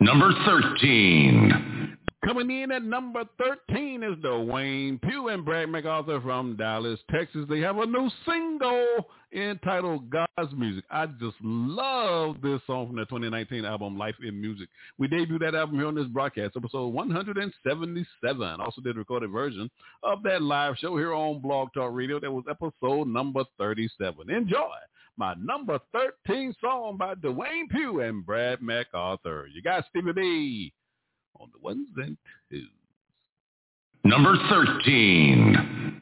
Number 13. Coming in at number 13 is Dwayne Pugh and Brad MacArthur from Dallas, Texas. They have a new single entitled God's Music. I just love this song from their 2019 album, Life in Music. We debuted that album here on this broadcast, episode 177. Also did a recorded version of that live show here on Blog Talk Radio. That was episode number 37. Enjoy my number 13 song by Dwayne Pugh and Brad MacArthur. You got Stevie B on the ones and twos. Number 13.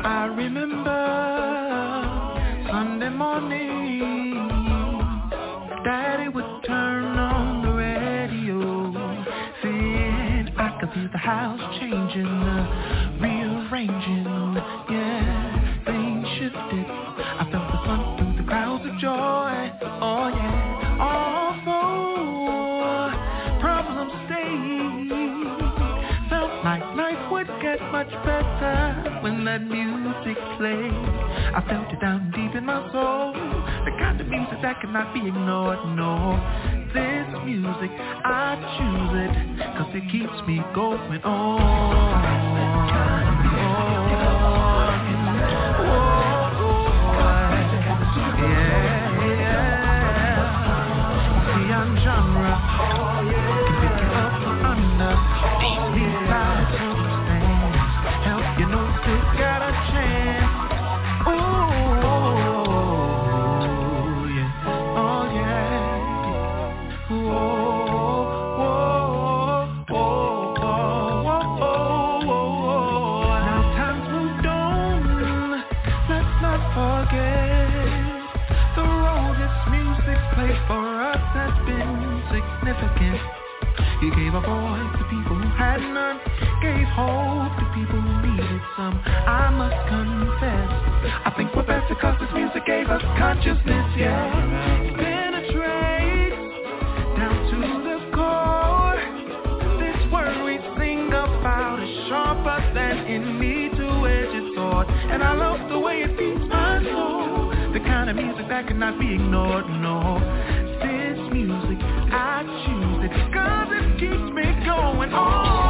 I remember Sunday morning, Daddy would turn on the radio, saying I could see the house changing, uh, rearranging, music. I felt it down deep in my soul. The kind of music that cannot be ignored, no. This music, I choose it, cause it keeps me going on. Must confess, I think we're best because this music gave us consciousness, yeah. Penetrates down to the core. This word we sing about is sharper than any two-edged sword, and I love the way it beats my soul. The kind of music that cannot be ignored, no. This music, I choose it, cause it keeps me going on.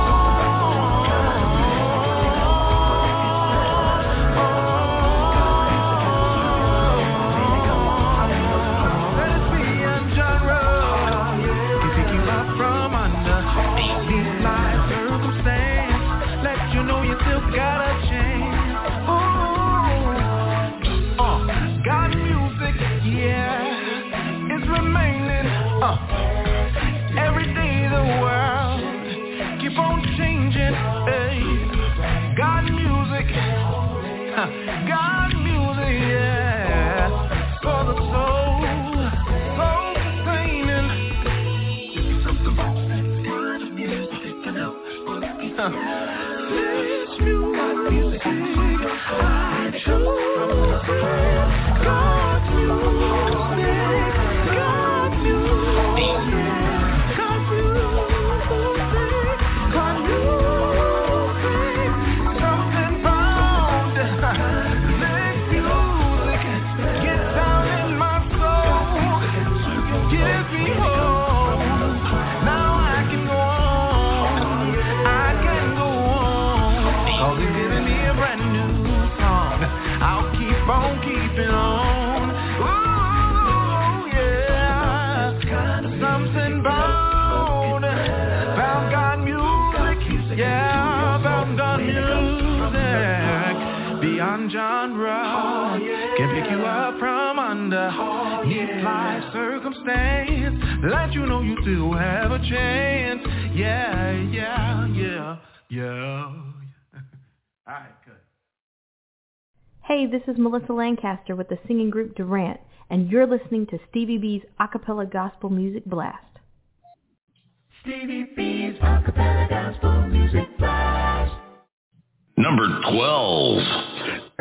Let you know you still have a chance. Yeah, yeah, yeah, yeah. All right, good. Hey, this is Melissa Lancaster with the singing group Durant, and you're listening to Stevie B's acapella gospel music blast. Stevie B's acapella gospel music blast. Number 12.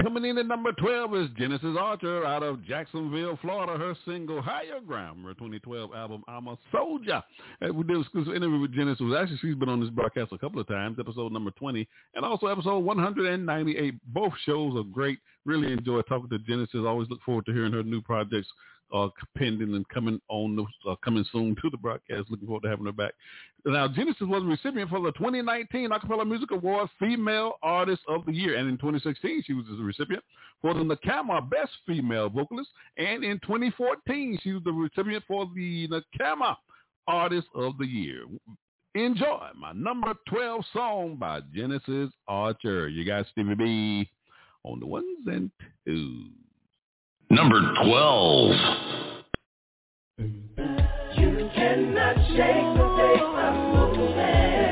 Coming in at number 12 is Genesis Archer out of Jacksonville, Florida. Her single, Higher Ground, her 2012 album, I'm a Soldier. We did an exclusive interview with Genesis. Actually, she's been on this broadcast a couple of times, episode number 20 and also episode 198. Both shows are great. Really enjoy talking to Genesis. Always look forward to hearing her new projects uh, pending and coming on the uh, coming soon to the broadcast. Looking forward to having her back. Now, Genesis was a recipient for the 2019 Acapella Music Award Female Artist of the Year, and in 2016 she was the recipient for the NACAMA Best Female Vocalist, and in 2014 she was the recipient for the NACAMA Artist of the Year. Enjoy my number 12 song by Genesis Archer. You got Stevie B on the ones and twos. Number 12. You cannot shake the I'm moving.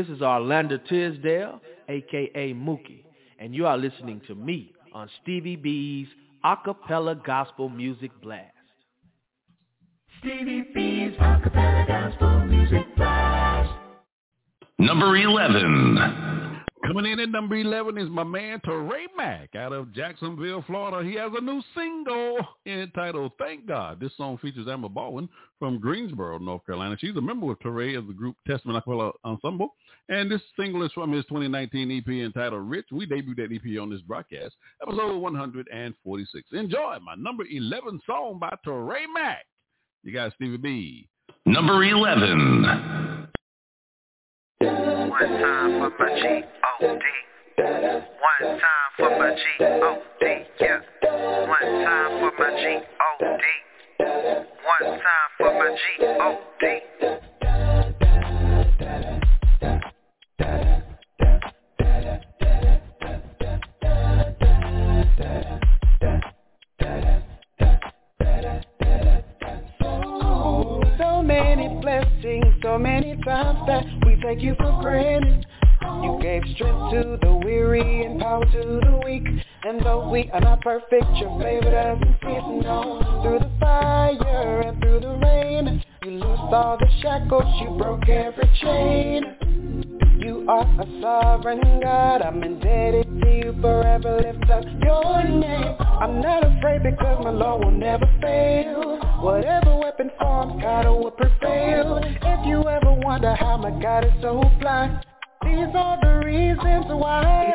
This is Orlando Tisdale, aka Mookie, and you are listening to me on Stevie B's Acapella Gospel Music Blast. Stevie B's Acapella Gospel Music Blast. Number 11. Coming in at number 11 is my man Teray Mack out of Jacksonville, Florida. He has a new single entitled Thank God. This song features Amber Baldwin from Greensboro, North Carolina. She's a member of Teray of the group Testament Acapella Ensemble. And this single is from his 2019 EP entitled Rich. We debuted that EP on this broadcast, episode 146. Enjoy my number 11 song by Teray Mack. You got Stevie B. Number 11. One time for my G-O-D. One time for my G-O-D. Yeah. One time for my G-O-D. One time for my G-O-D. So many times that we take you for granted. You gave strength to the weary and power to the weak. And though we are not perfect, your favor doesn't cease. No, through the fire and through the rain, you loosed all the shackles, you broke every chain. You are a sovereign God, I'm indebted to you forever, lift up your name. I'm not afraid because my Lord will never fail. Whatever weapon forms, God will prevail. If you ever wonder how my God is so blind, these are the reasons why.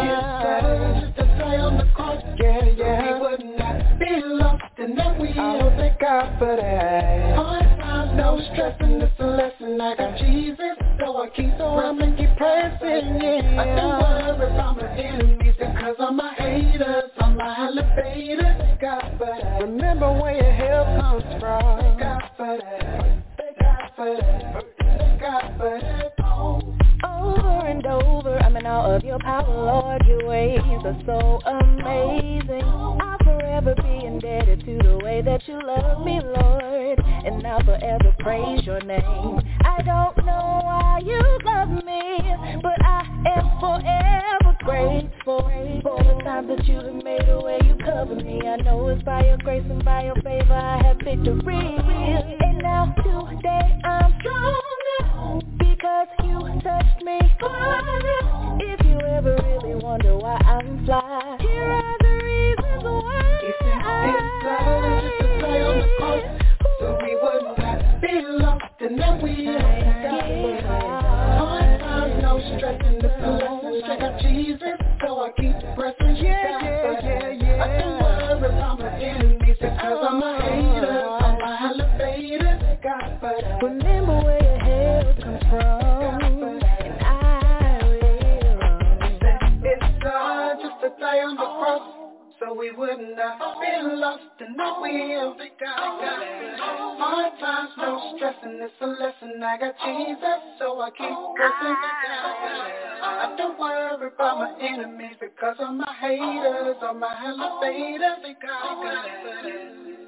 It's just a die on the cross, yeah, yeah. We would not be lost, and that we will thank God for that. Hard times, no stress, and it's a lesson. I got Jesus, so I keep so I'm and keep pressing, yeah. I don't worry about my enemies because of my haters, I'm my elevator. Thank God for that. Remember where your help comes from. Thank God for that. Thank God for that. Thank God for that. Over and over, I'm in awe of your power, Lord. Your ways are so amazing. I'll forever be indebted to the way that you love me, Lord. And I'll forever praise your name. I don't know why you love me, but I am forever grateful for the times that you have made a way you cover me. I know it's by your grace and by your favor I have victory. And now today I'm stronger because you touched me. If you ever really wonder why I'm fly, here are the reasons why. It's love, just a play on the so we would not be lost, and then we thank God for that. Hard times, no stress, and it's lesson. I got Jesus, so I keep pressing. Yeah, yeah, yeah, yeah. I don't worry about my enemies because I'm a hater, I'm a elevator. God oh. for enemies because of my haters, on my elevator. They got. They got it,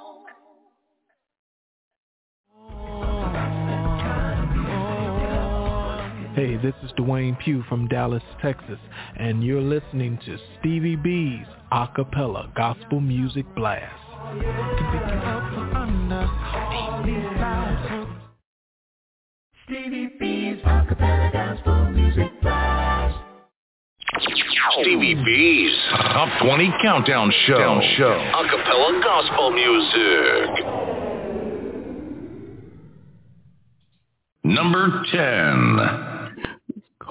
Hey, this is Dwayne Pugh from Dallas, Texas, and you're listening to Stevie B's Acapella Gospel Music Blast. Stevie B's Acapella Gospel Music Blast. Stevie B's Top 20 Countdown Show. show. Acapella Gospel Music. Number 10.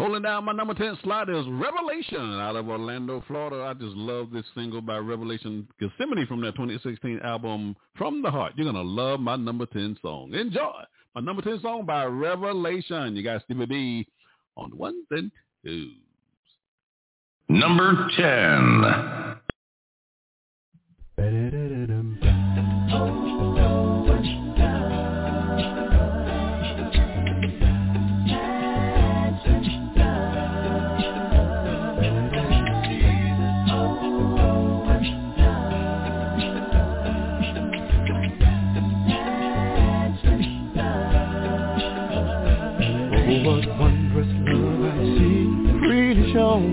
Holding down my number 10 slot is Revelation out of Orlando, Florida. I just love this single by Revelation Gethsemane from their 2016 album From the Heart. You're going to love my number 10 song. Enjoy my number 10 song by Revelation. You got Stevie B on ones and twos. Number 10.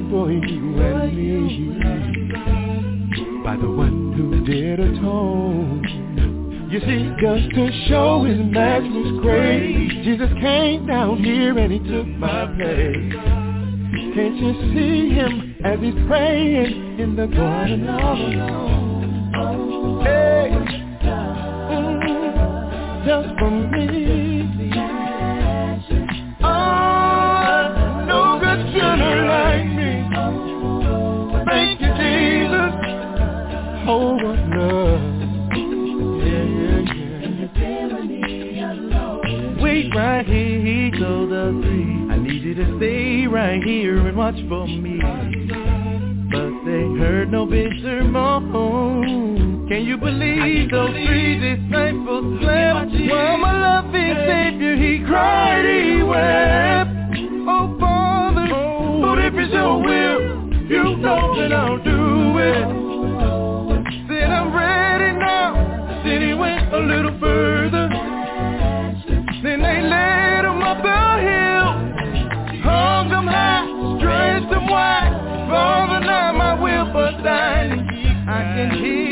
For you and me by the one who did atone. You see, just to show his matchless grace, Jesus came down here and he took my place. Can't you see him as he's praying in the garden all alone? Hey, just for me. Right here and watch for me. But they heard no big sermon. Can you believe those three disciples slept? While my loving Savior, he cried, he wept. Oh, Father, Lord, if it's your will, you know that I'll do it. Said I'm ready now. Then he went a little further. Then they led him up but thine. I can hear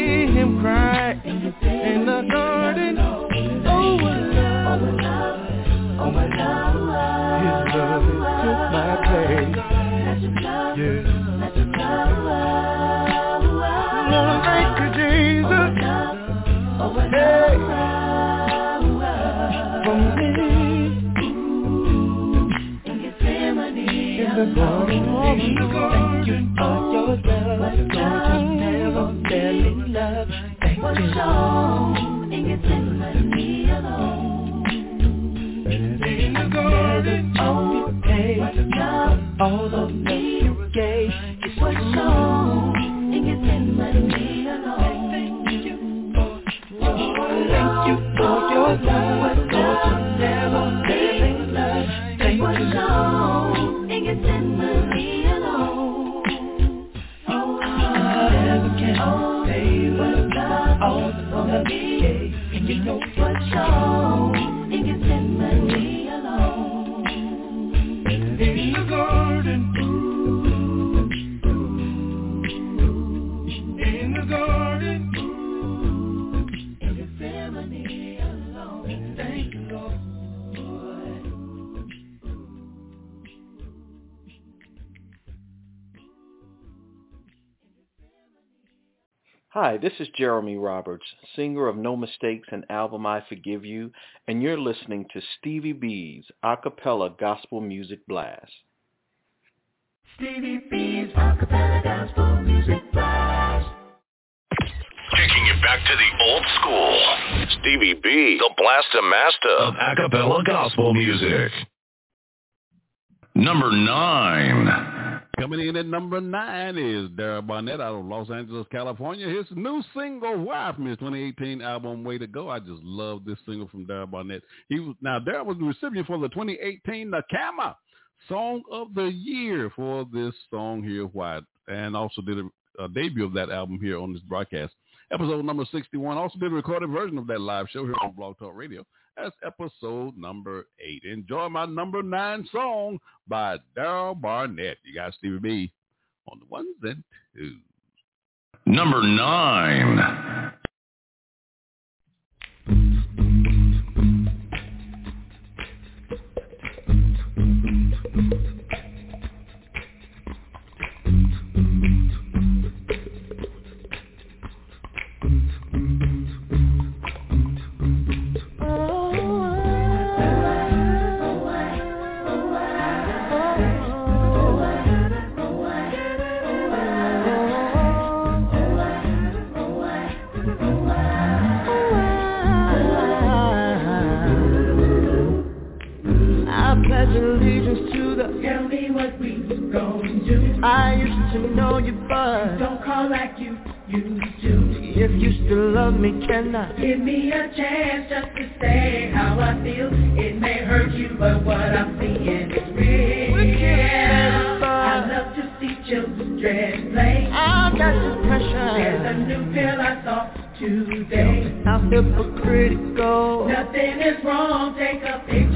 Garden, thank you for your love. Lord, you never fail in love. Thank you. It's what shown in Gethsemane alone. Thank you for your love, Hi, this is Jeremy Roberts, singer of No Mistakes and album I Forgive You, and you're listening to Stevie B's a cappella gospel music blast. Stevie B's acapella gospel music blast. Taking you back to the old school. Stevie B, the blaster master of acapella gospel music. Number nine. Coming in at number nine is Daryl Barnett out of Los Angeles, California. His new single, "Why" from his 2018 album "Way to Go." I just love this single from Daryl Barnett. He was now Daryl was the recipient for the 2018 NACAMA Song of the Year for this song here, "Why," and also did a, a debut of that album here on this broadcast. Episode number 61. Also did a recorded version of that live show here on Blog Talk Radio. That's episode number eight. Enjoy my number nine song by Daryl Barnett. You got Stevie B on the ones and twos. Number nine. Give me a chance just to say how I feel. It may hurt you, but what I'm seeing is real. I love to see children play. I got this pressure. There's a new pill I saw today. I'm hypocritical. Nothing is wrong. Take a picture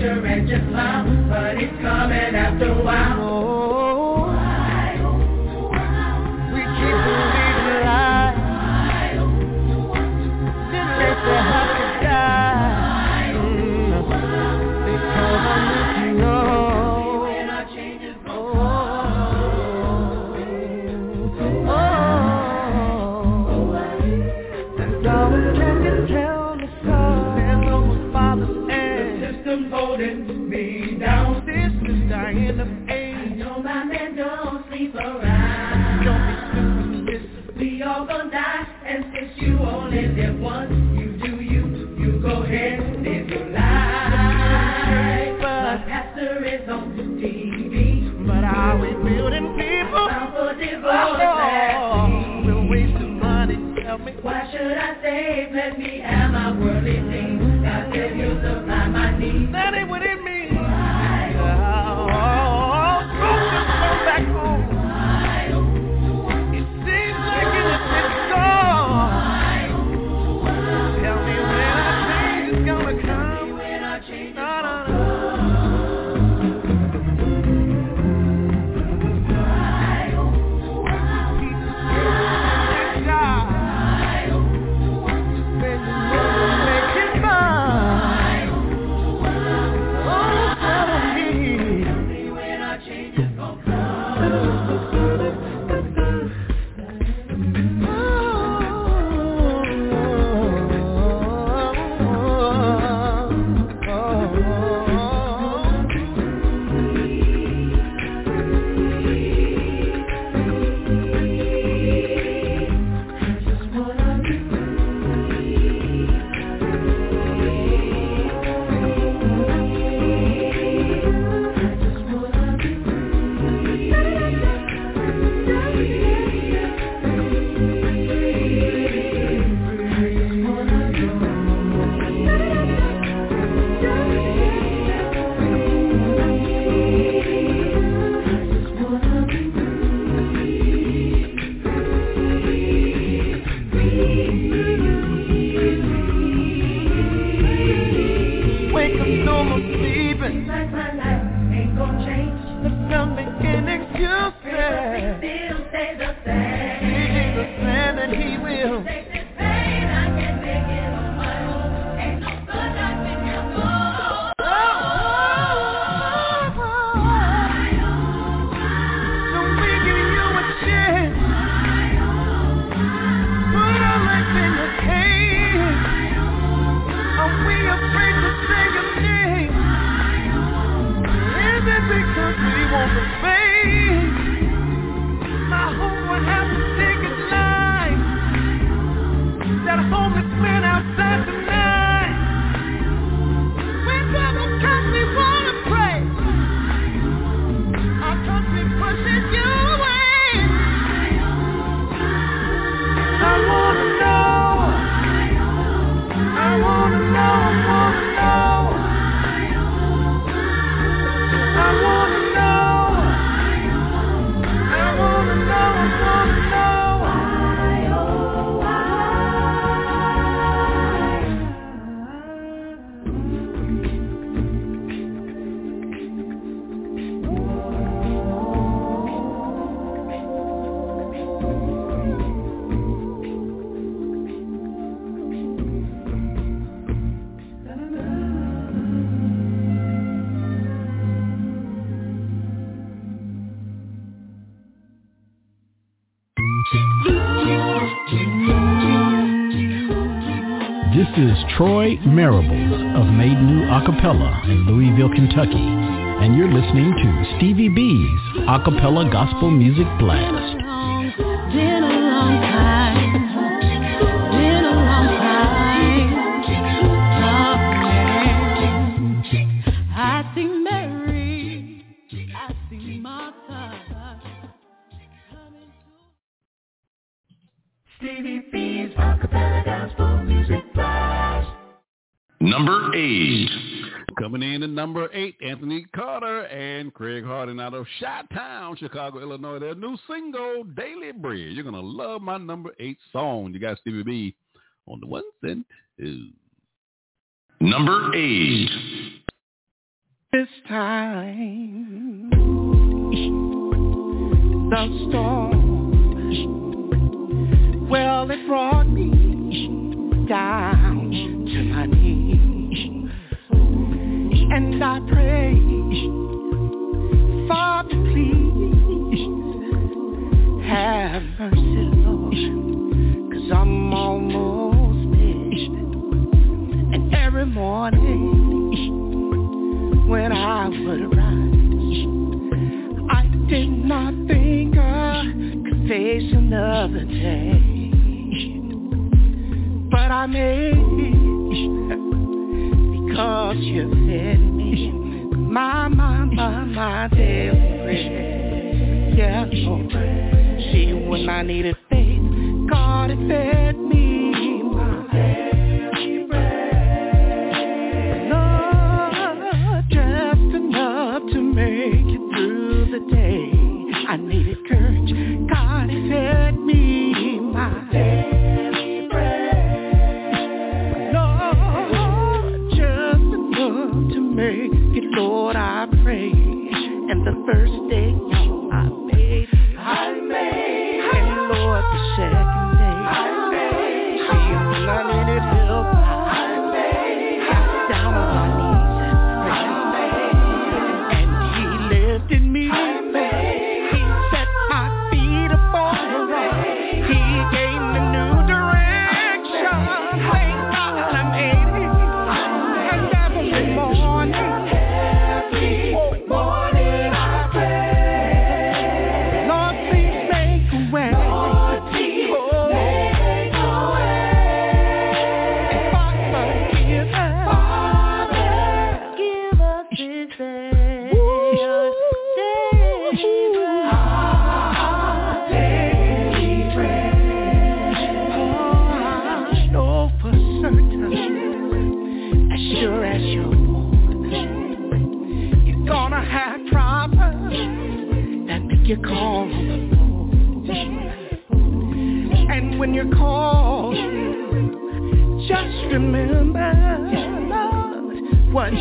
Troy Marables of Made New Acapella in Louisville, Kentucky. And you're listening to Stevie B's Acapella Gospel Music Blast. Coming in at number eight, Anthony Carter and Craig Harding out of Chi-Town, Chicago, Illinois. Their new single, Daily Bread. You're going to love my number eight song. You got Stevie B on the ones and twos. Number eight. This time, the storm, well, it brought me down to my knees and I pray, Father, please have mercy, Lord, cause I'm almost dead. And every morning when I would rise, I did not think I could face another day, but I made. it. Cause you fed me My, my, my, my daily Yeah, oh, see when I needed faith God is there. first.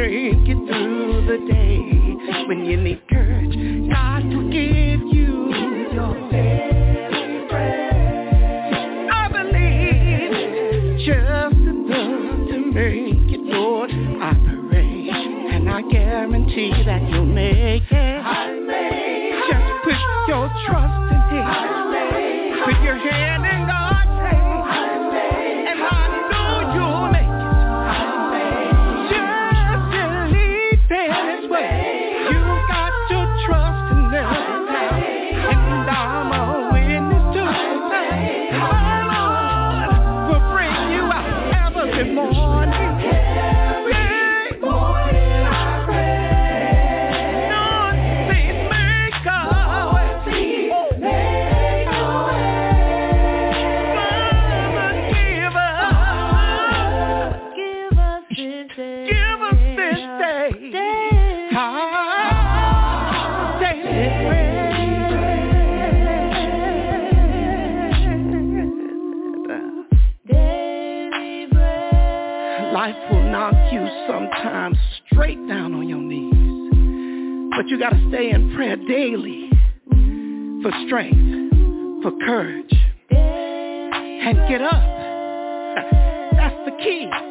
make it through the day. When you need courage, God will give. You gotta stay in prayer daily for strength, for courage. And get up. That's the key.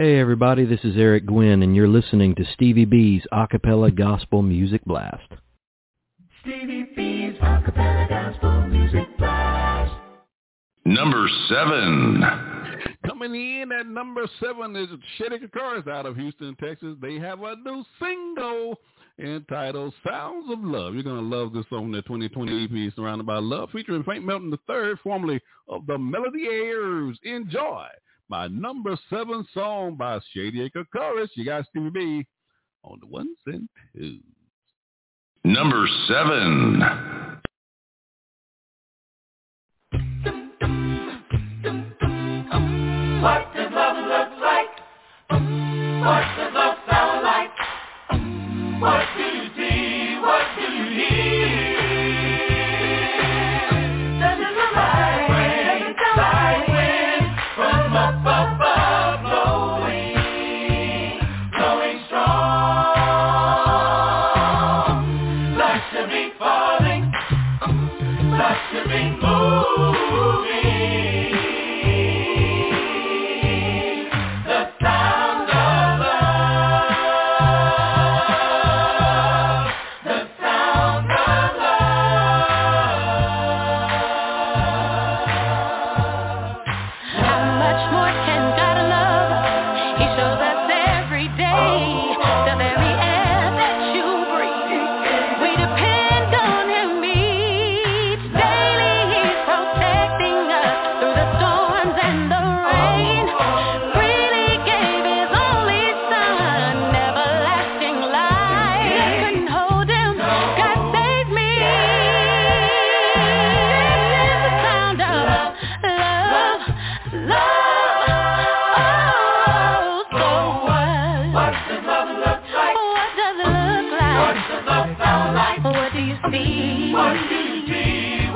Hey everybody, this is Eric Gwynn and you're listening to Stevie B's Acapella Gospel Music Blast. Stevie B's Acapella Gospel Music Blast. Number seven. Coming in at number seven is Shetty Kakaris out of Houston, Texas. They have a new single entitled Sounds of Love. You're going to love this song, the 2020 EP Surrounded by Love, featuring Frank Melton III, formerly of the Melody Airs. Enjoy my number seven song by Shady Acre Chorus. You got Stevie B on the ones and twos. Number seven. What does love look like? What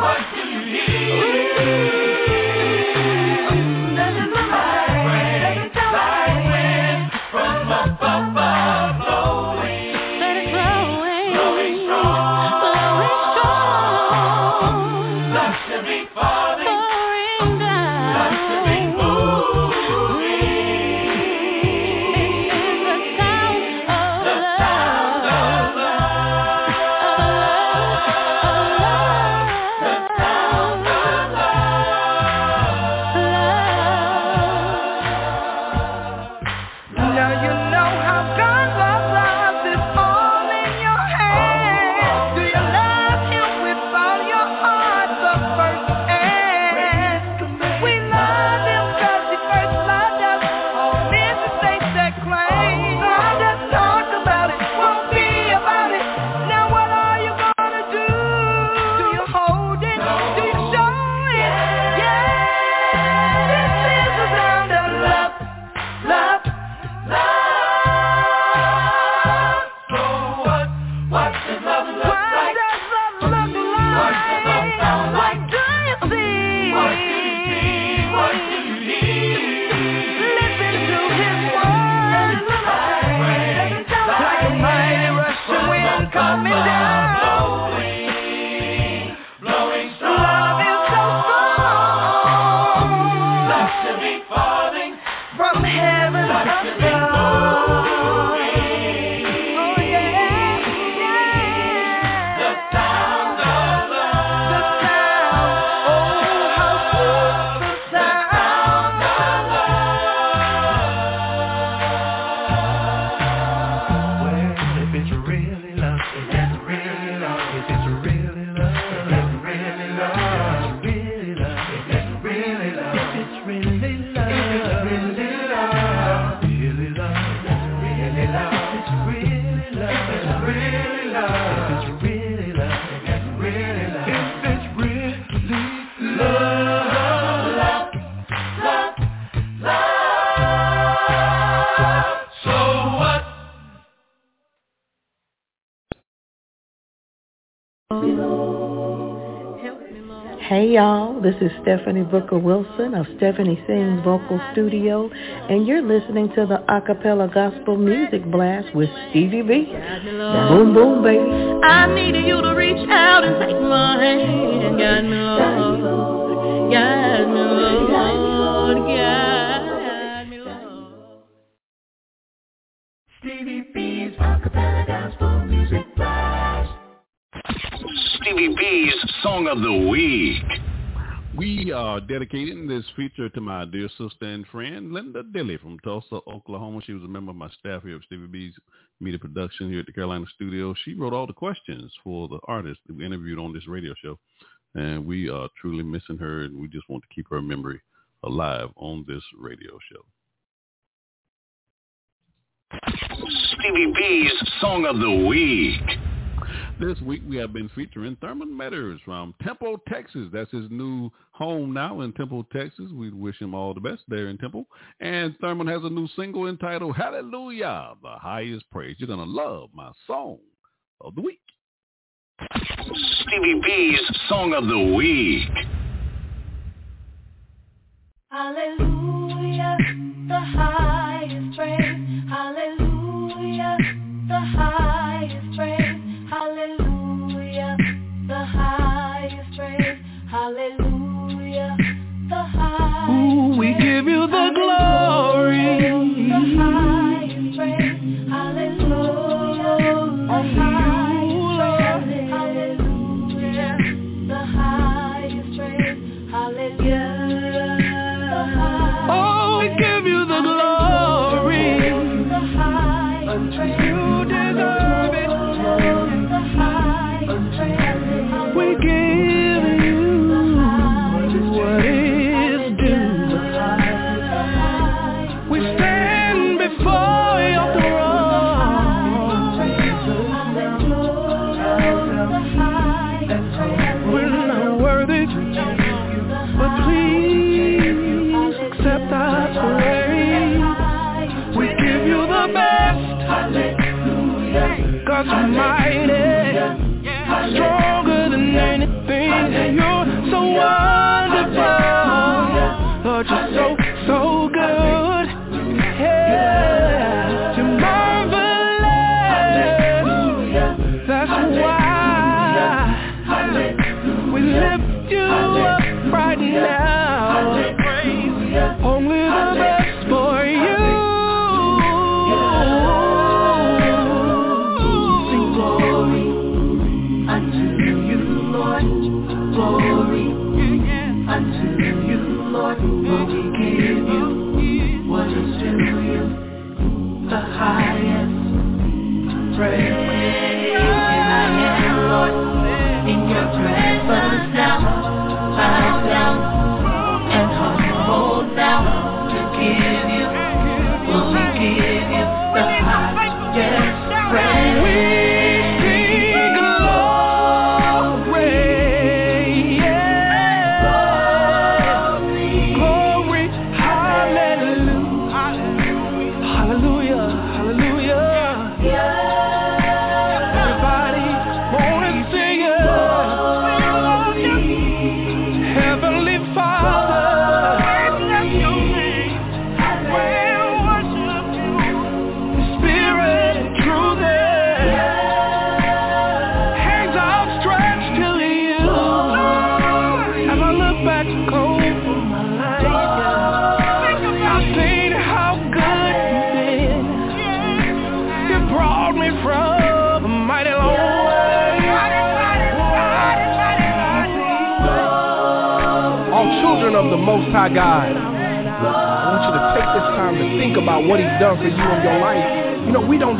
What do you need? This is Stephanie Booker Wilson of Stephanie Sings Vocal Studio, and you're listening to the Acapella Gospel Music Blast with Stevie B. Boom, boom, baby. I need you to reach out and take my hand and guide me, Lord. Guide me, Lord. Guide me, Lord. Stevie B's Acapella Gospel Music Blast. Stevie B's Song of the Week. We are dedicating this feature to my dear sister and friend, Linda Dilly from Tulsa, Oklahoma. She was a member of my staff here at Stevie B's Media Production here at the Carolina Studio. She wrote all the questions for the artists that we interviewed on this radio show. And we are truly missing her, and we just want to keep her memory alive on this radio show. Stevie B's Song of the Week. This week we have been featuring Thurman Metters from Temple, Texas. That's his new home now in Temple, Texas. We wish him all the best there in Temple. And Thurman has a new single entitled Hallelujah, the highest praise. You're going to love my song of the week. Stevie B's Song of the Week. Hallelujah, the highest praise. Hallelujah, the highest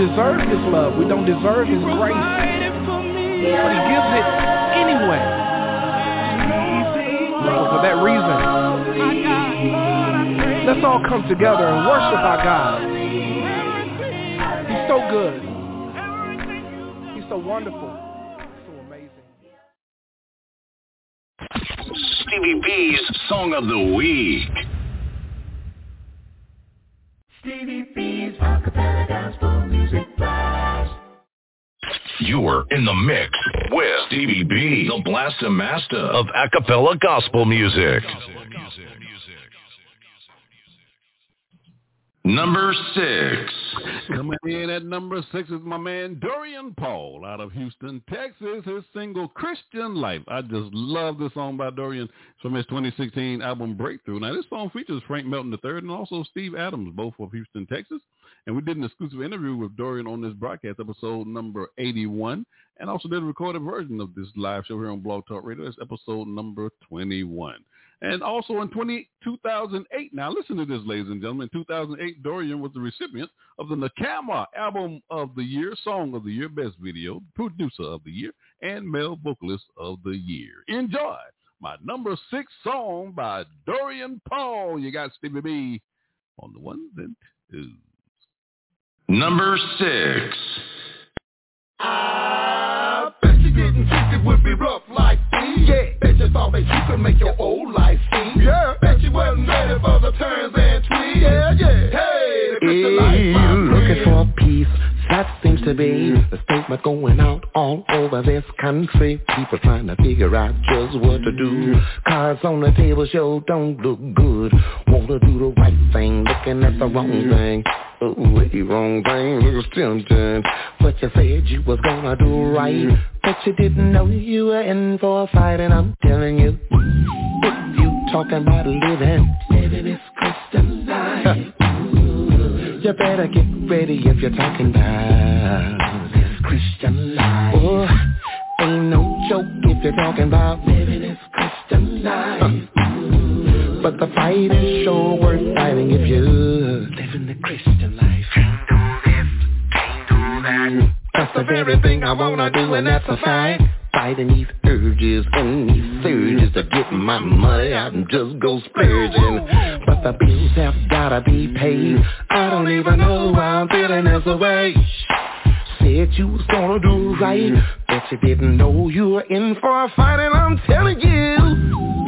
deserve His love. We don't deserve His grace. But He gives it anyway. So for that reason, let's all come together and worship our God. He's so good. He's so wonderful. So amazing. Stevie B's Song of the Week. In the mix with Stevie B, the Blaster Master of Acapella Gospel Music. Number six. Coming in at number six is my man Dorian Paul out of Houston, Texas. His single Christian Life. I just love this song by Dorian from his 2016 album Breakthrough. Now this song features Frank Melton III and also Steve Adams, both of Houston, Texas. And we did an exclusive interview with Dorian on this broadcast episode number 81 and also did a recorded version of this live show here on Blog Talk Radio. That's episode number 21. And also in 20, 2008, now listen to this, ladies and gentlemen. In 2008, Dorian was the recipient of the NACAMA Album of the Year, Song of the Year, Best Video, Producer of the Year, and Male Vocalist of the Year. Enjoy my number six song by Dorian Paul. You got Stevie B on the ones and twos. Number six. I bet you didn't think it would be rough like me. Yeah. Bet you thought that you could make your old life see. Yeah. Bet you wasn't ready for the turns and twists. Yeah, yeah. Hey, the Christian life, my looking for peace. That seems to be the statement going out all over this country. People trying to figure out just what to do. Cards on the table show don't look good. Wanna do the right thing, looking at the wrong thing. Oh, the wrong thing looks tempting. But you said you was gonna do right. But you didn't know you were in for a fight, and I'm telling you, if you talking about living, living this Christian life. You better get ready if you're talking about this Christian life. Oh, ain't no joke if you're talking about living this Christian life. But the fight is sure worth fighting if the Christian life. Can't do this, can't do that. That's the very thing I wanna do, and that's a fight. Fighting these urges and these surges to get my money out and just go splurging. But the bills have gotta be paid. I don't even know why I'm feeling this way. Said you was gonna do right, but you didn't know you were in for a fight, and I'm telling you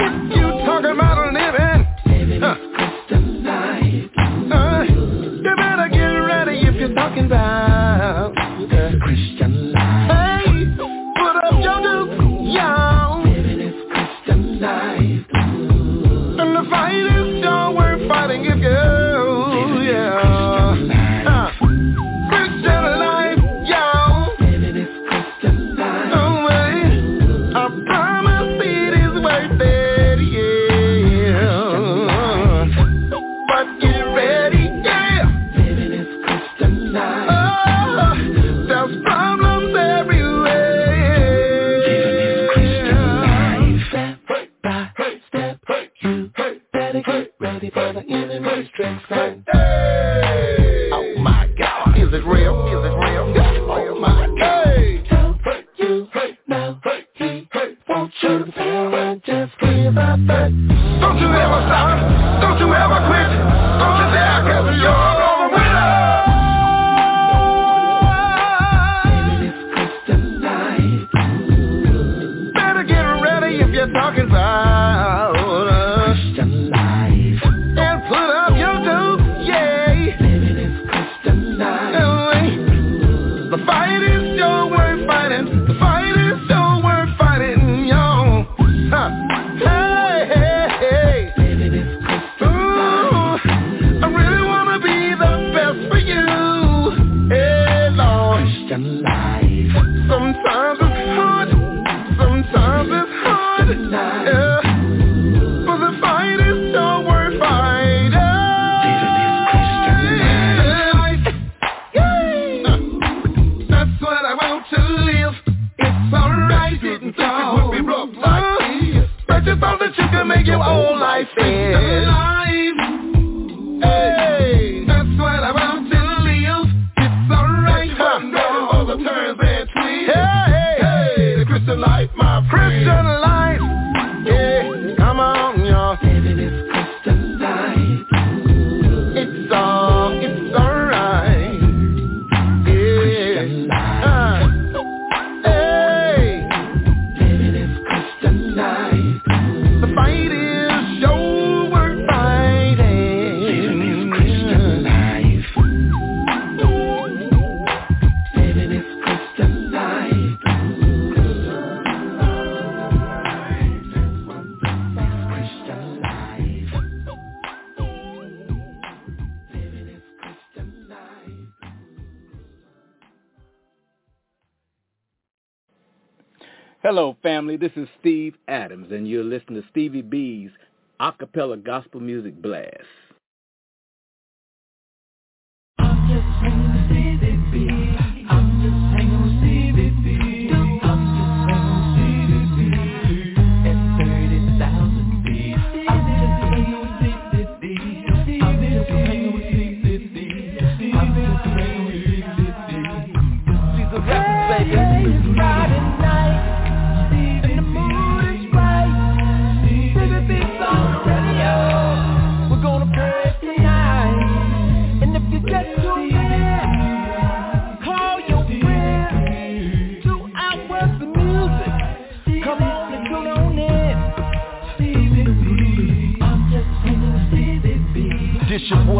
Gospel Music Blast.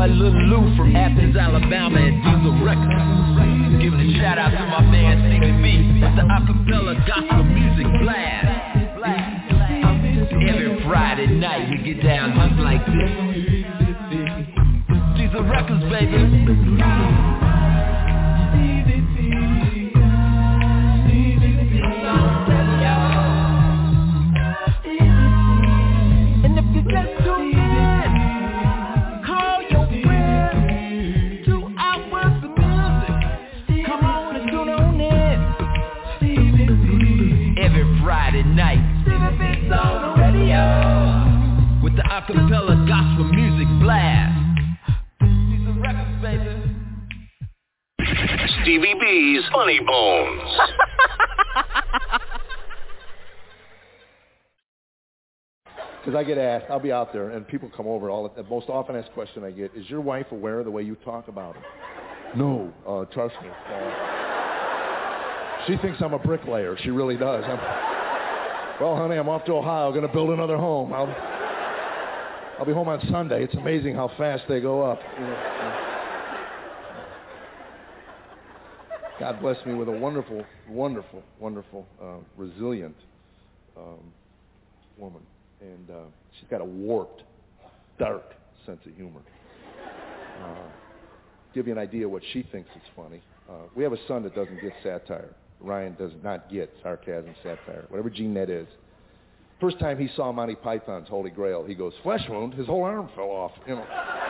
Boy Lil Lou from Athens, Alabama and Diesel Records. Giving a shout out to my man Stevie B with the acapella gospel music blast. Every Friday night we get down just like this. Diesel Records, baby. I get asked, I'll be out there, and people come over. All the, most often asked question I get is, "Your wife aware of the way you talk about her?" No, uh, trust me. Uh, she thinks I'm a bricklayer. She really does. I'm, well, honey, I'm off to Ohio. Going to build another home. I'll, I'll be home on Sunday. It's amazing how fast they go up. You know, God bless me with a wonderful, wonderful, wonderful, uh, resilient um, woman and uh, she's got a warped, dark sense of humor. Uh, give you an idea what she thinks is funny. Uh, we have a son that doesn't get satire. Ryan does not get sarcasm, satire, whatever gene that is. First time he saw Monty Python's Holy Grail, he goes, flesh wound, his whole arm fell off, you know.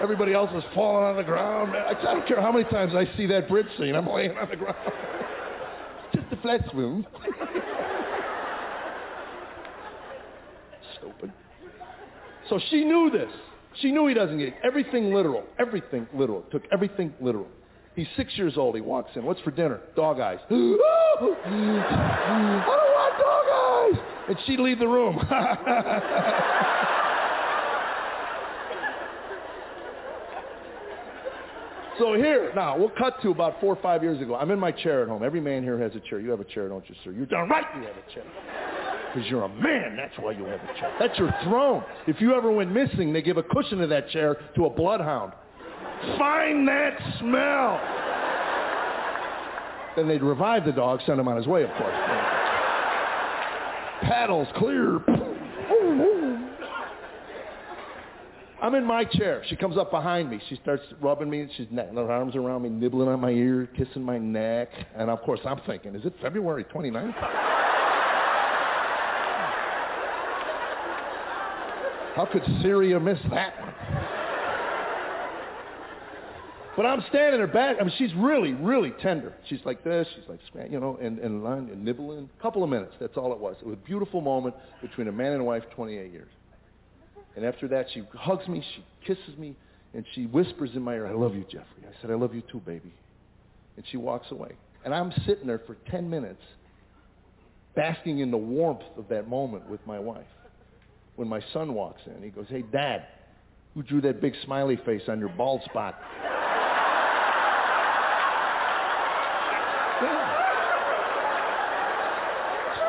Everybody else is falling on the ground. I don't care how many times I see that bridge scene, I'm laying on the ground. A flesh wound. Stupid. So she knew this. She knew he doesn't get everything literal. Everything literal. Took everything literal. He's six years old. He walks in. What's for dinner? Dog eyes. I don't want dog eyes. And she'd leave the room. So here, now, we'll cut to about four or five years ago. I'm in my chair at home. Every man here has a chair. You have a chair, don't you, sir? You're darn right you have a chair. Because you're a man, that's why you have a chair. That's your throne. If you ever went missing, they give a cushion of that chair to a bloodhound. Find that smell. Then they'd revive the dog, send him on his way, of course. Paddles clear. I'm in my chair. She comes up behind me. She starts rubbing me. She's her arms around me, nibbling on my ear, kissing my neck. And of course, I'm thinking, is it February 29th? How could Syria miss that one? But I'm standing there back. I mean, she's really, really tender. She's like this. She's like, you know, and, and, and nibbling. A couple of minutes. That's all it was. It was a beautiful moment between a man and a wife, 28 years. And after that, she hugs me, she kisses me, and she whispers in my ear, I love you, Jeffrey. I said, I love you too, baby. And she walks away. And I'm sitting there for 10 minutes basking in the warmth of that moment with my wife. When my son walks in, he goes, hey, Dad, who drew that big smiley face on your bald spot?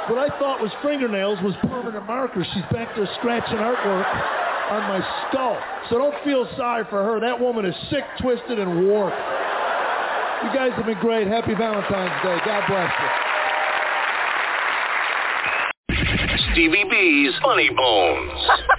What I thought was fingernails was permanent markers. She's back there scratching artwork on my skull. So don't feel sorry for her. That woman is sick, twisted, and warped. You guys have been great. Happy Valentine's Day. God bless you. Stevie B's Funny Bones.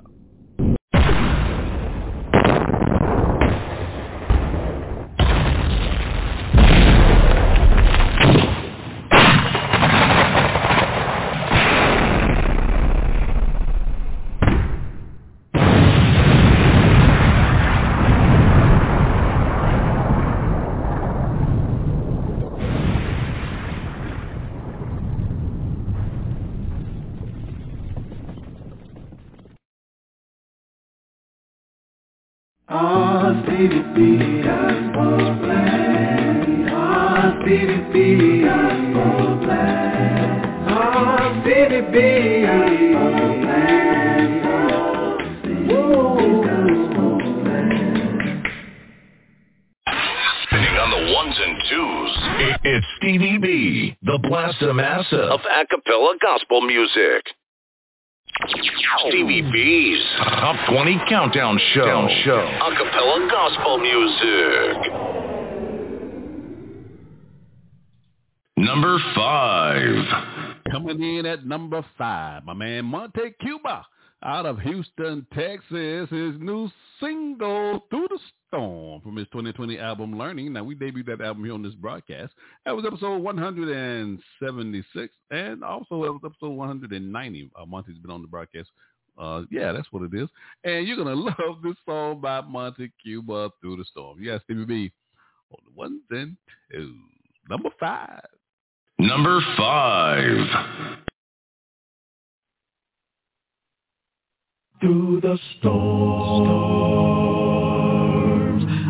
Music. Stevie B's Top 20 Countdown Show. show. A cappella gospel music. Number five. Coming in at number five, my man Monte Cuba out of Houston, Texas. His new single, Through the Storm, from his 2020 album, Learning. Now, we debuted that album here on this broadcast. That was episode 176, and also it was episode 190. Uh, Monte's been on the broadcast. Uh, yeah, that's what it is. And you're going to love this song by Monte Cuba, Through the Storm. Yes, Stevie B, on the ones and twos. Number five. Number five. Through the storms,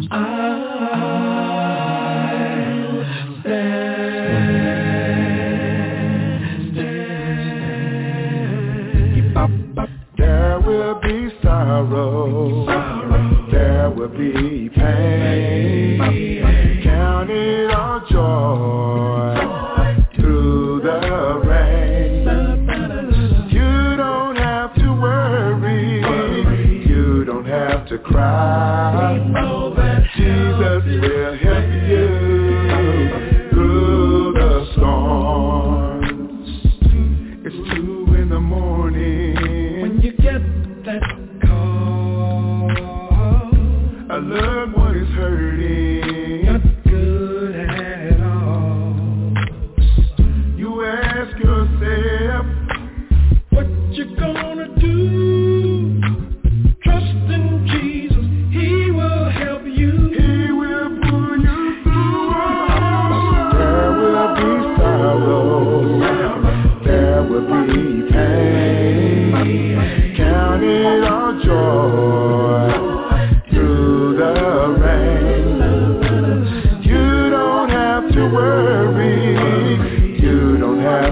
I'll stand. There will be sorrow. There will be pain. Count it all joy to cry. Jesus will help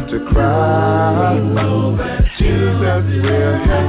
to cry. Jesus will help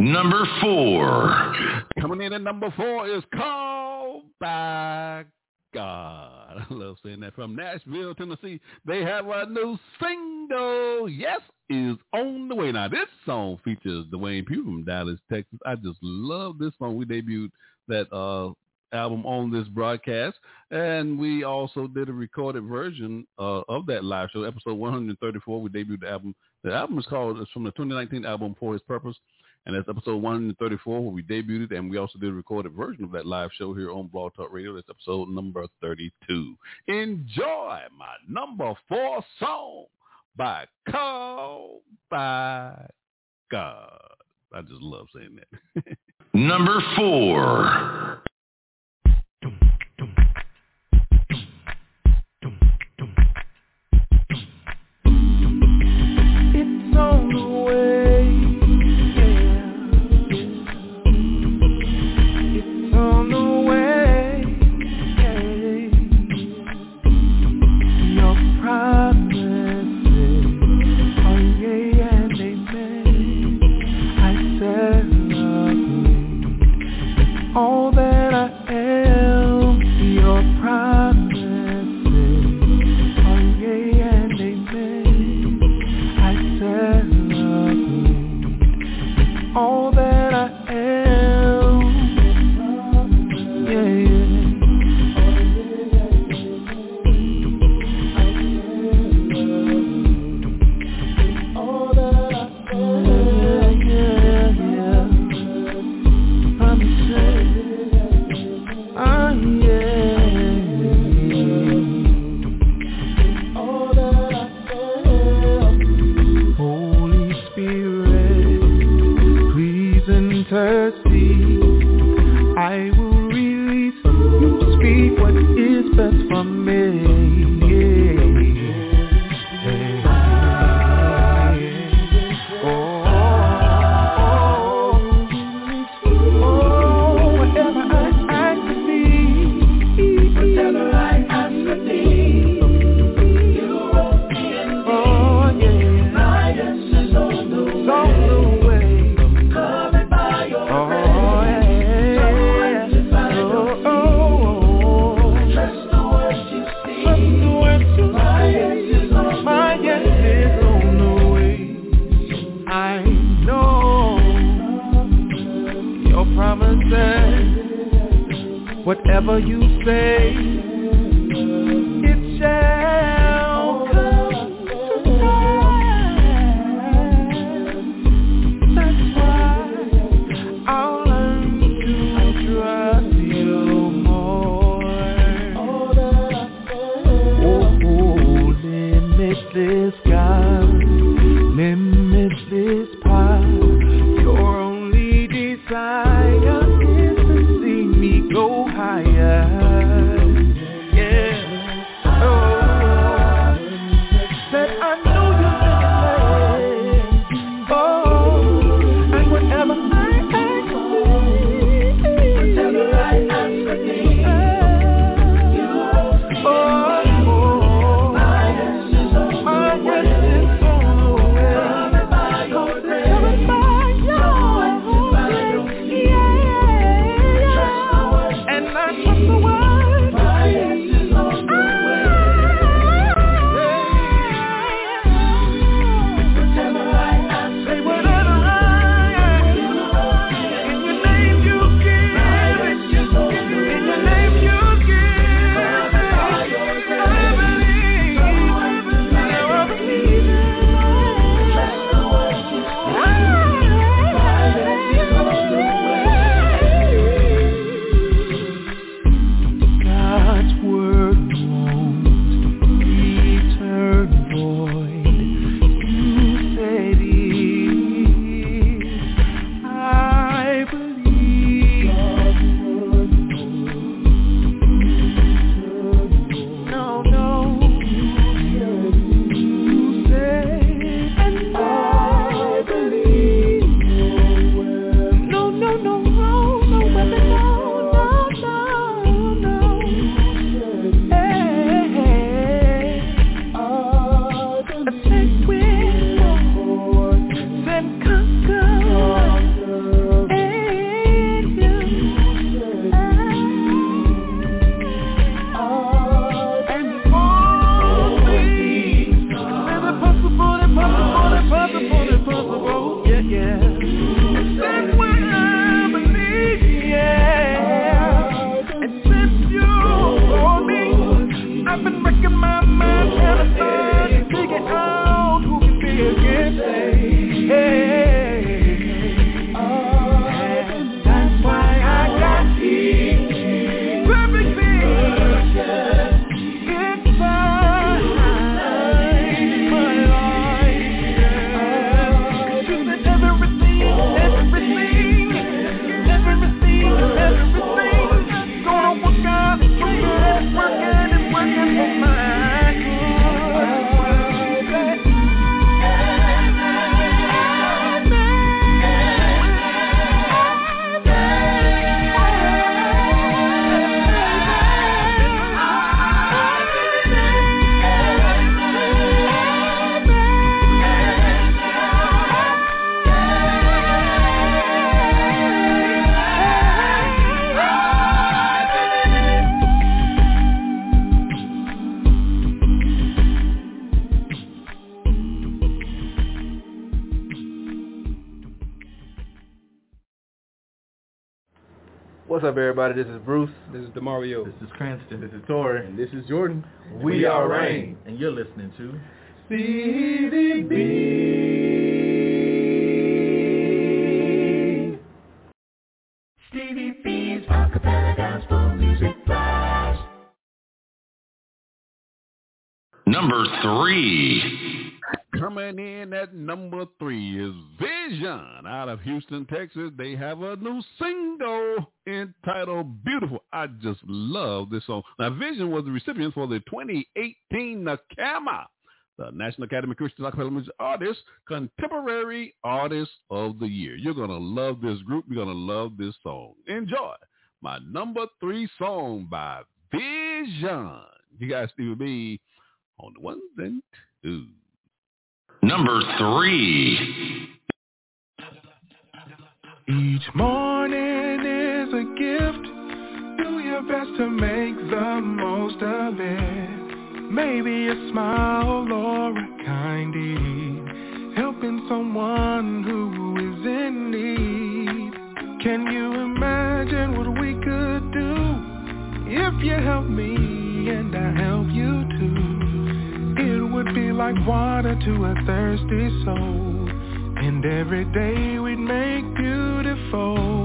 Number four. Coming in at number four is Called by God. I love saying that. From Nashville, Tennessee, they have a new single. Yes, is on the way. Now, this song features Dwayne Pugh from Dallas, Texas. I just love this song. We debuted that uh, album on this broadcast, and we also did a recorded version uh, of that live show, episode 134. We debuted the album. The album is called, it's from the 2019 album For His Purpose, and that's episode 134 where we debuted, and we also did a recorded version of that live show here on Blog Talk Radio. That's episode number 32. Enjoy my number four song by Called by God. I just love saying that. Number four. It's on me. This is Bruce. This is Demario. This is Cranston. This is Tori. And this is Jordan. We, we are Rain. And you're listening to CVB. Stevie B's Acapella Gospel Music Blast. Number three. Coming in at number three is Vision out of Houston, Texas. They have a new single entitled Beautiful. I just love this song. Now, Vision was the recipient for the 2018 NACAMA, the National Academy of Christian Acapella Music Artists, Contemporary Artist of the Year. You're going to love this group. You're going to love this song. Enjoy my number three song by Vision. You guys, Stevie B, on the ones and twos. Number three. Each morning is a gift. Do your best to make the most of it. Maybe a smile or a kind deed. Helping someone who is in need. Can you imagine what we could do if you help me like water to a thirsty soul. And every day we'd make beautiful.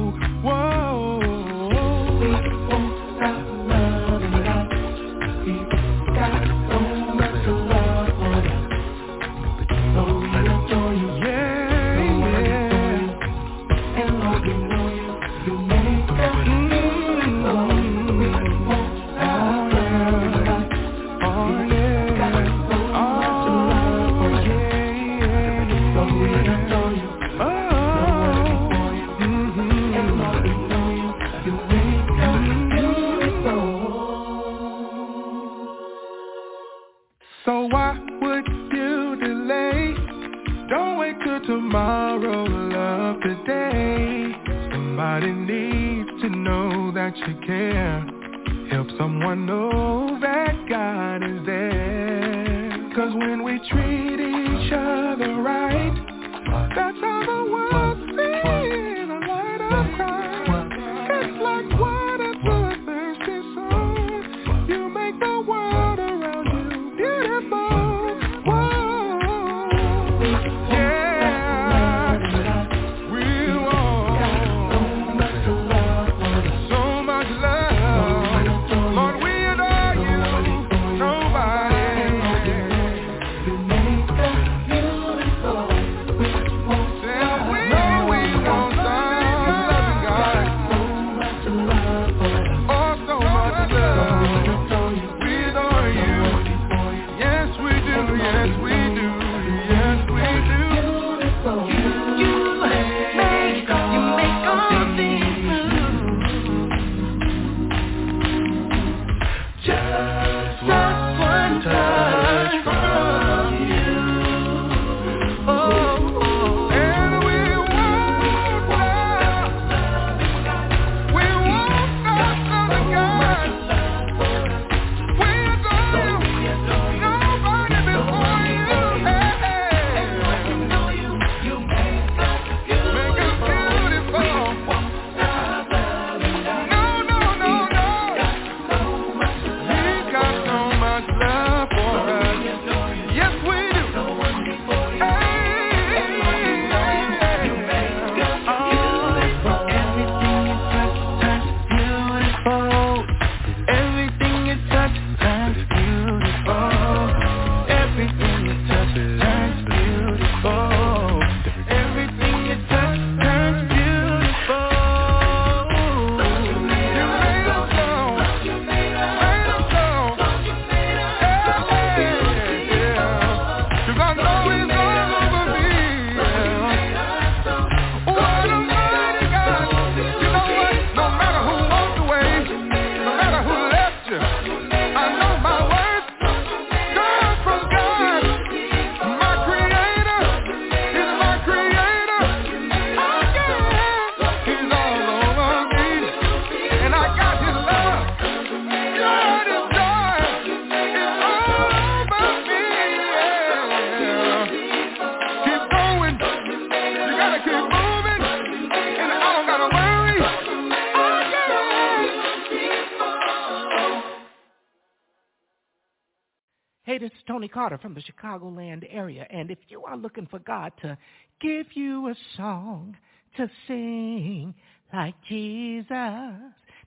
Carter from the Chicagoland area, and if you are looking for God to give you a song to sing like Jesus,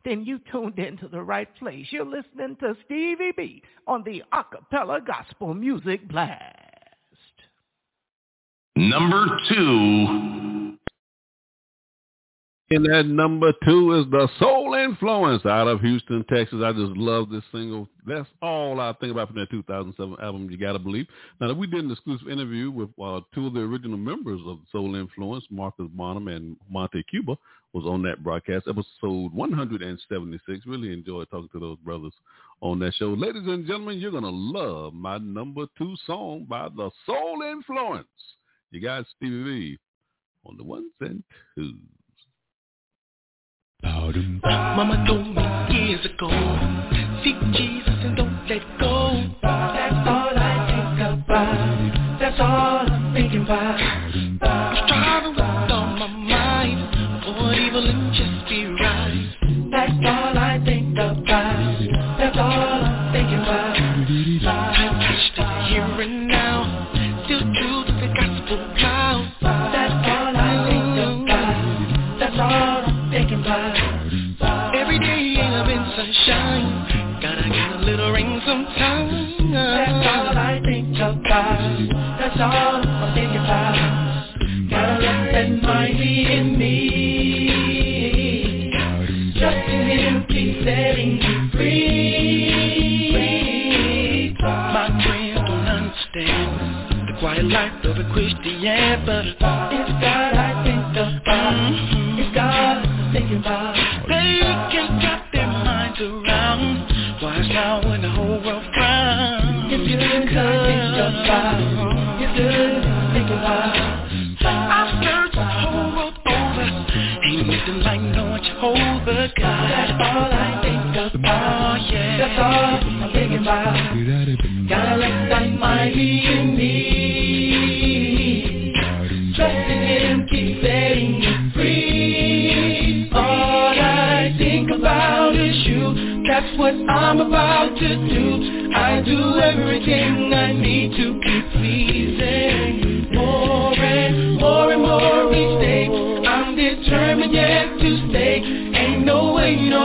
then you tuned into the right place. You're listening to Stevie B on the Acapella Gospel Music Blast. Number two. And that number two is the Soul Influence out of Houston, Texas. I just love this single. That's all I think about from that 2007 album, You Gotta Believe. Now, we did an exclusive interview with uh, two of the original members of The Soul Influence, Marcus Bonham and Monte Cuba, was on that broadcast, episode 176. Really enjoyed talking to those brothers on that show. Ladies and gentlemen, you're to love my number two song by the Soul Influence. You got Stevie B on the ones and twos. Mama told me years ago, seek Jesus and don't let go. That's all I think about. That's all I'm thinking about. All I'm thinking about. Gotta let that mind be in me. Trust in Him, keep setting me free. My friends don't understand the quiet life of a Christian, but it's God God. That's all I think about. Oh. That's all I'm thinking about. Gotta let that in me. Him, keep setting me free. All I think about is you. That's what I'm about to do. I do everything I need to keep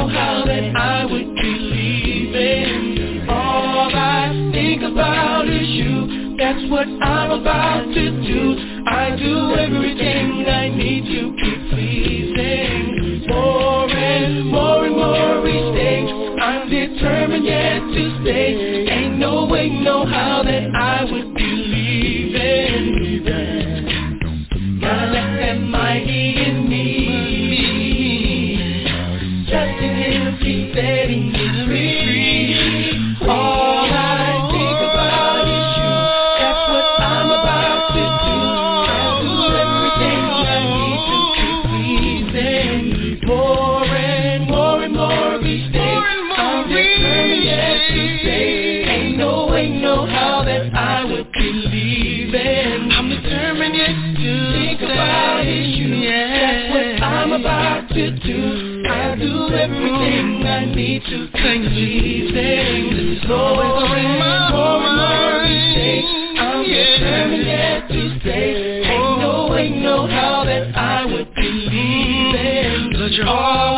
how that I would be leaving. All I think about is you. That's what I'm about to do. I do everything I need to that I would be leaving. All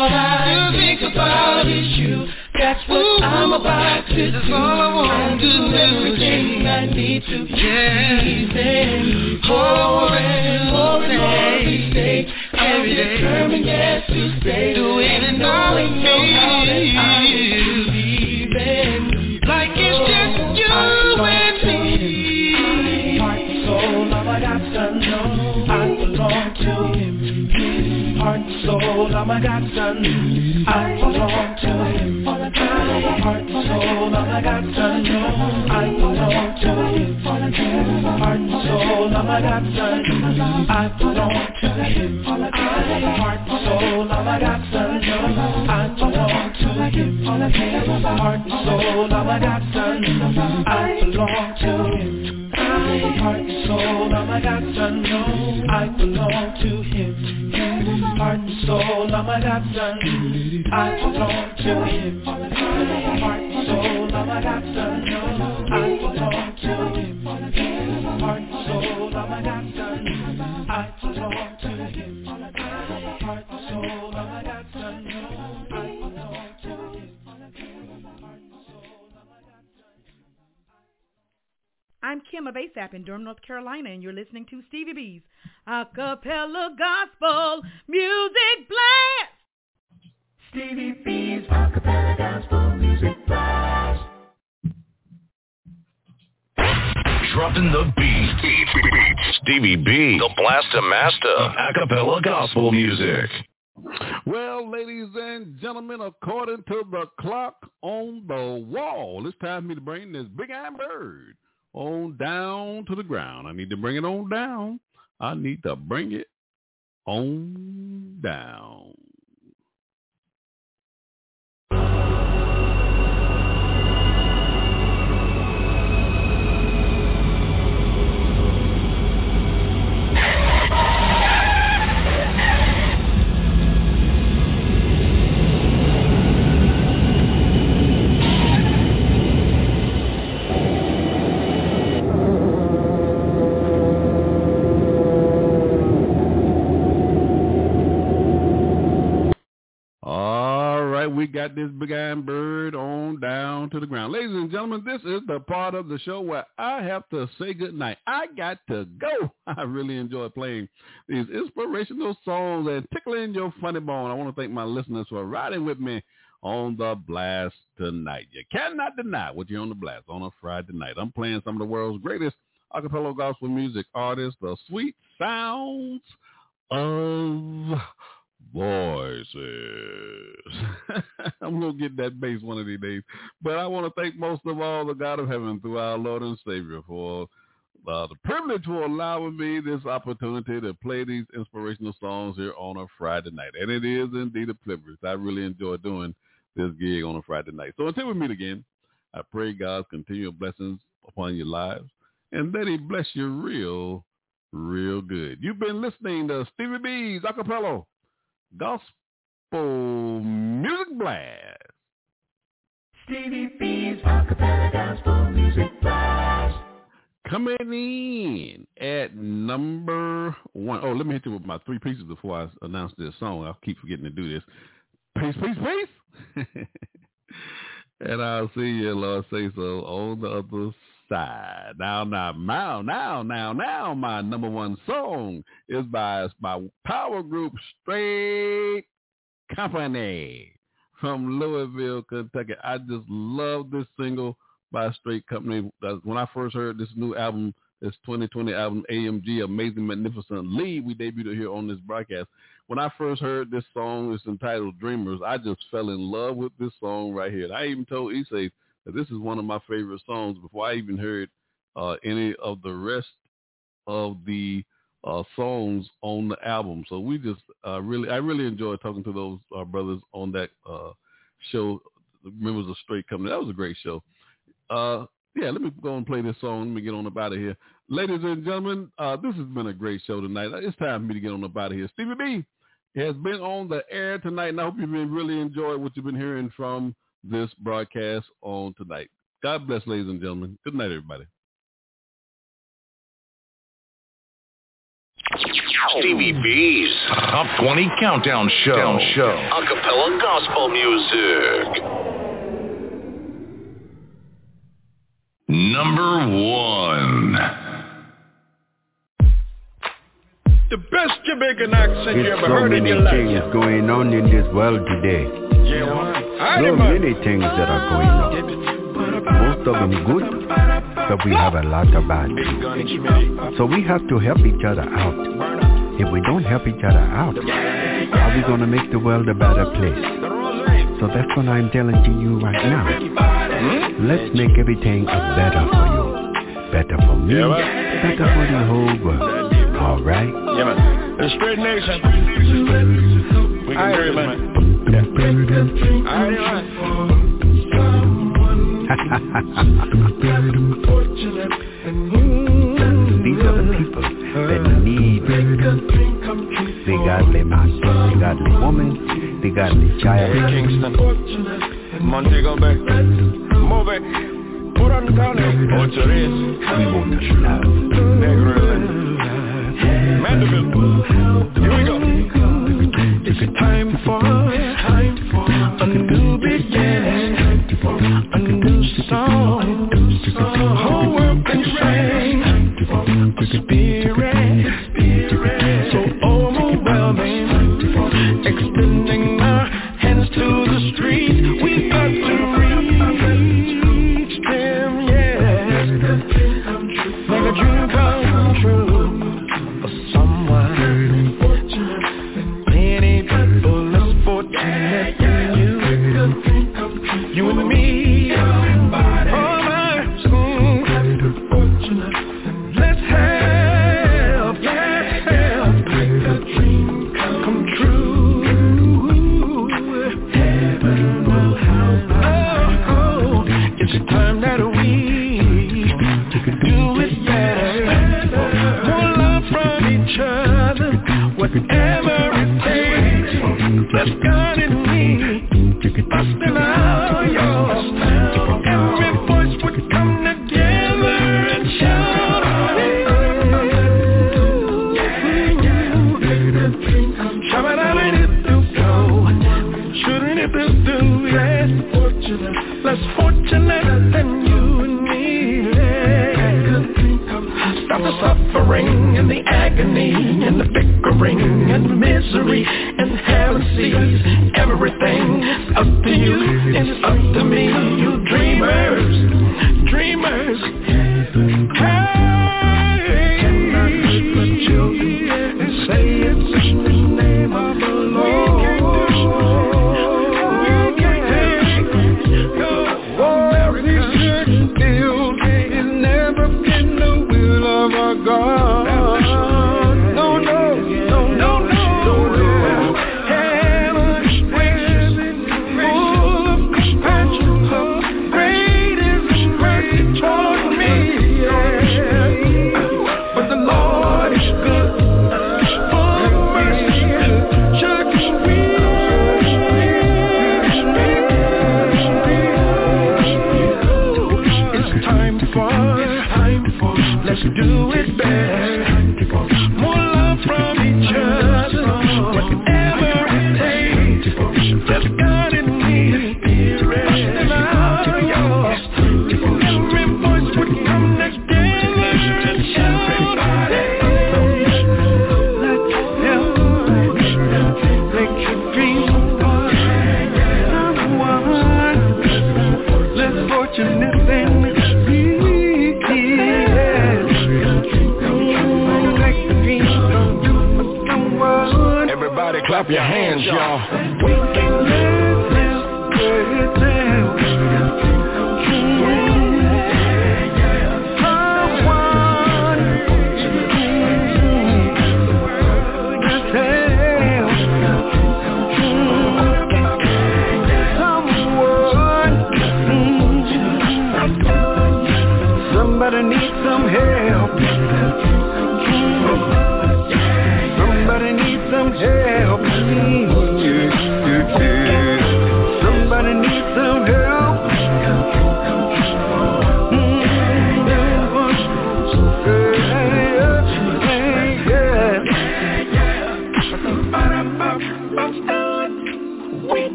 soul, all I got to know. I belong to Him. Heart and soul, I got to know. I belong to Him. Heart and soul, all I got to know. I belong to Him. Heart and soul, all I got to know. I belong to Him. Heart and soul, all I got I'm a doctor. I belong to him. Heart soul, I'm a doctor. I belong to him. Heart soul, I'm a doctor. I belong to him. Heart soul, I'm a doctor. I belong to him. I'm Kim of ASAP in Durham, North Carolina, and you're listening to Stevie B's Acapella Gospel Dropping the beat. beat. Stevie B, the blaster master acapella gospel music. Well, ladies and gentlemen, according to the clock on the wall, it's time for me to bring this big iron bird on down to the ground. I need to bring it on down. I need to bring it on down. We got this big iron bird on down to the ground. Ladies and gentlemen, this is the part of the show where I have to say goodnight. I got to go. I really enjoy playing these inspirational songs and tickling your funny bone. I want to thank my listeners for riding with me on the blast tonight. You cannot deny what you're on the blast on a Friday night. I'm playing some of the world's greatest acapella gospel music artists, the sweet sounds of voices. I'm going to get that bass one of these days. But I want to thank most of all the God of heaven through our Lord and Savior for uh, the privilege for allowing me this opportunity to play these inspirational songs here on a Friday night. And it is indeed a privilege. I really enjoy doing this gig on a Friday night. So until we meet again, I pray God's continual blessings upon your lives and that he bless you real, real good. You've been listening to Stevie B's Acapella Gospel Music Blast. Stevie B's Acapella Gospel Music Blast. Coming in at number one. Oh, let me hit you with my three pieces before I announce this song. I'll keep forgetting to do this. Peace, peace, peace. and I'll see you, Lord say so, on the other side. Now, now, now, now, now, now, my number one song is by my power group Straight Company from Louisville, Kentucky. I just love this single by Straight Company. When I first heard this new album, this 2020 album, AMG, Amazing Magnificent Lead, we debuted here on this broadcast. When I first heard this song, it's entitled Dreamers, I just fell in love with this song right here. I even told Issei this is one of my favorite songs before I even heard uh, any of the rest of the uh, songs on the album. So we just uh, really, I really enjoyed talking to those uh, brothers on that uh, show, members of Straight Company. That was a great show. Uh, yeah, let me go and play this song. Let me get on up out of here. Ladies and gentlemen, uh, this has been a great show tonight. It's time for me to get on up out of here. Stevie B has been on the air tonight, and I hope you've been really enjoyed what you've been hearing from this broadcast on tonight. God bless, ladies and gentlemen. Good night, everybody. Stevie B's Top 20 Countdown Show. show. Acapella Gospel Music. Number one. The best Jamaican accent you ever so heard in your life. so many things going on in this world today. Yeah, Aye, So many things that are going on. Most of them good, but we have a lot of bad. So we have to help each other out. If we don't help each other out, how are we going to make the world a better place? So that's what I'm telling to you right now. Let's make everything better for you. Better for me, better for the whole world. All right? Yeah, man. The straight nation. We can do it, man. These are the people that need They got their man, they got woman, they got child. Hey, Kingston, Montego Bay, move it. Put on the Mandeville, here we go. It's a time for, time for a new beginning, a new song. Whole world can sing. Spirit.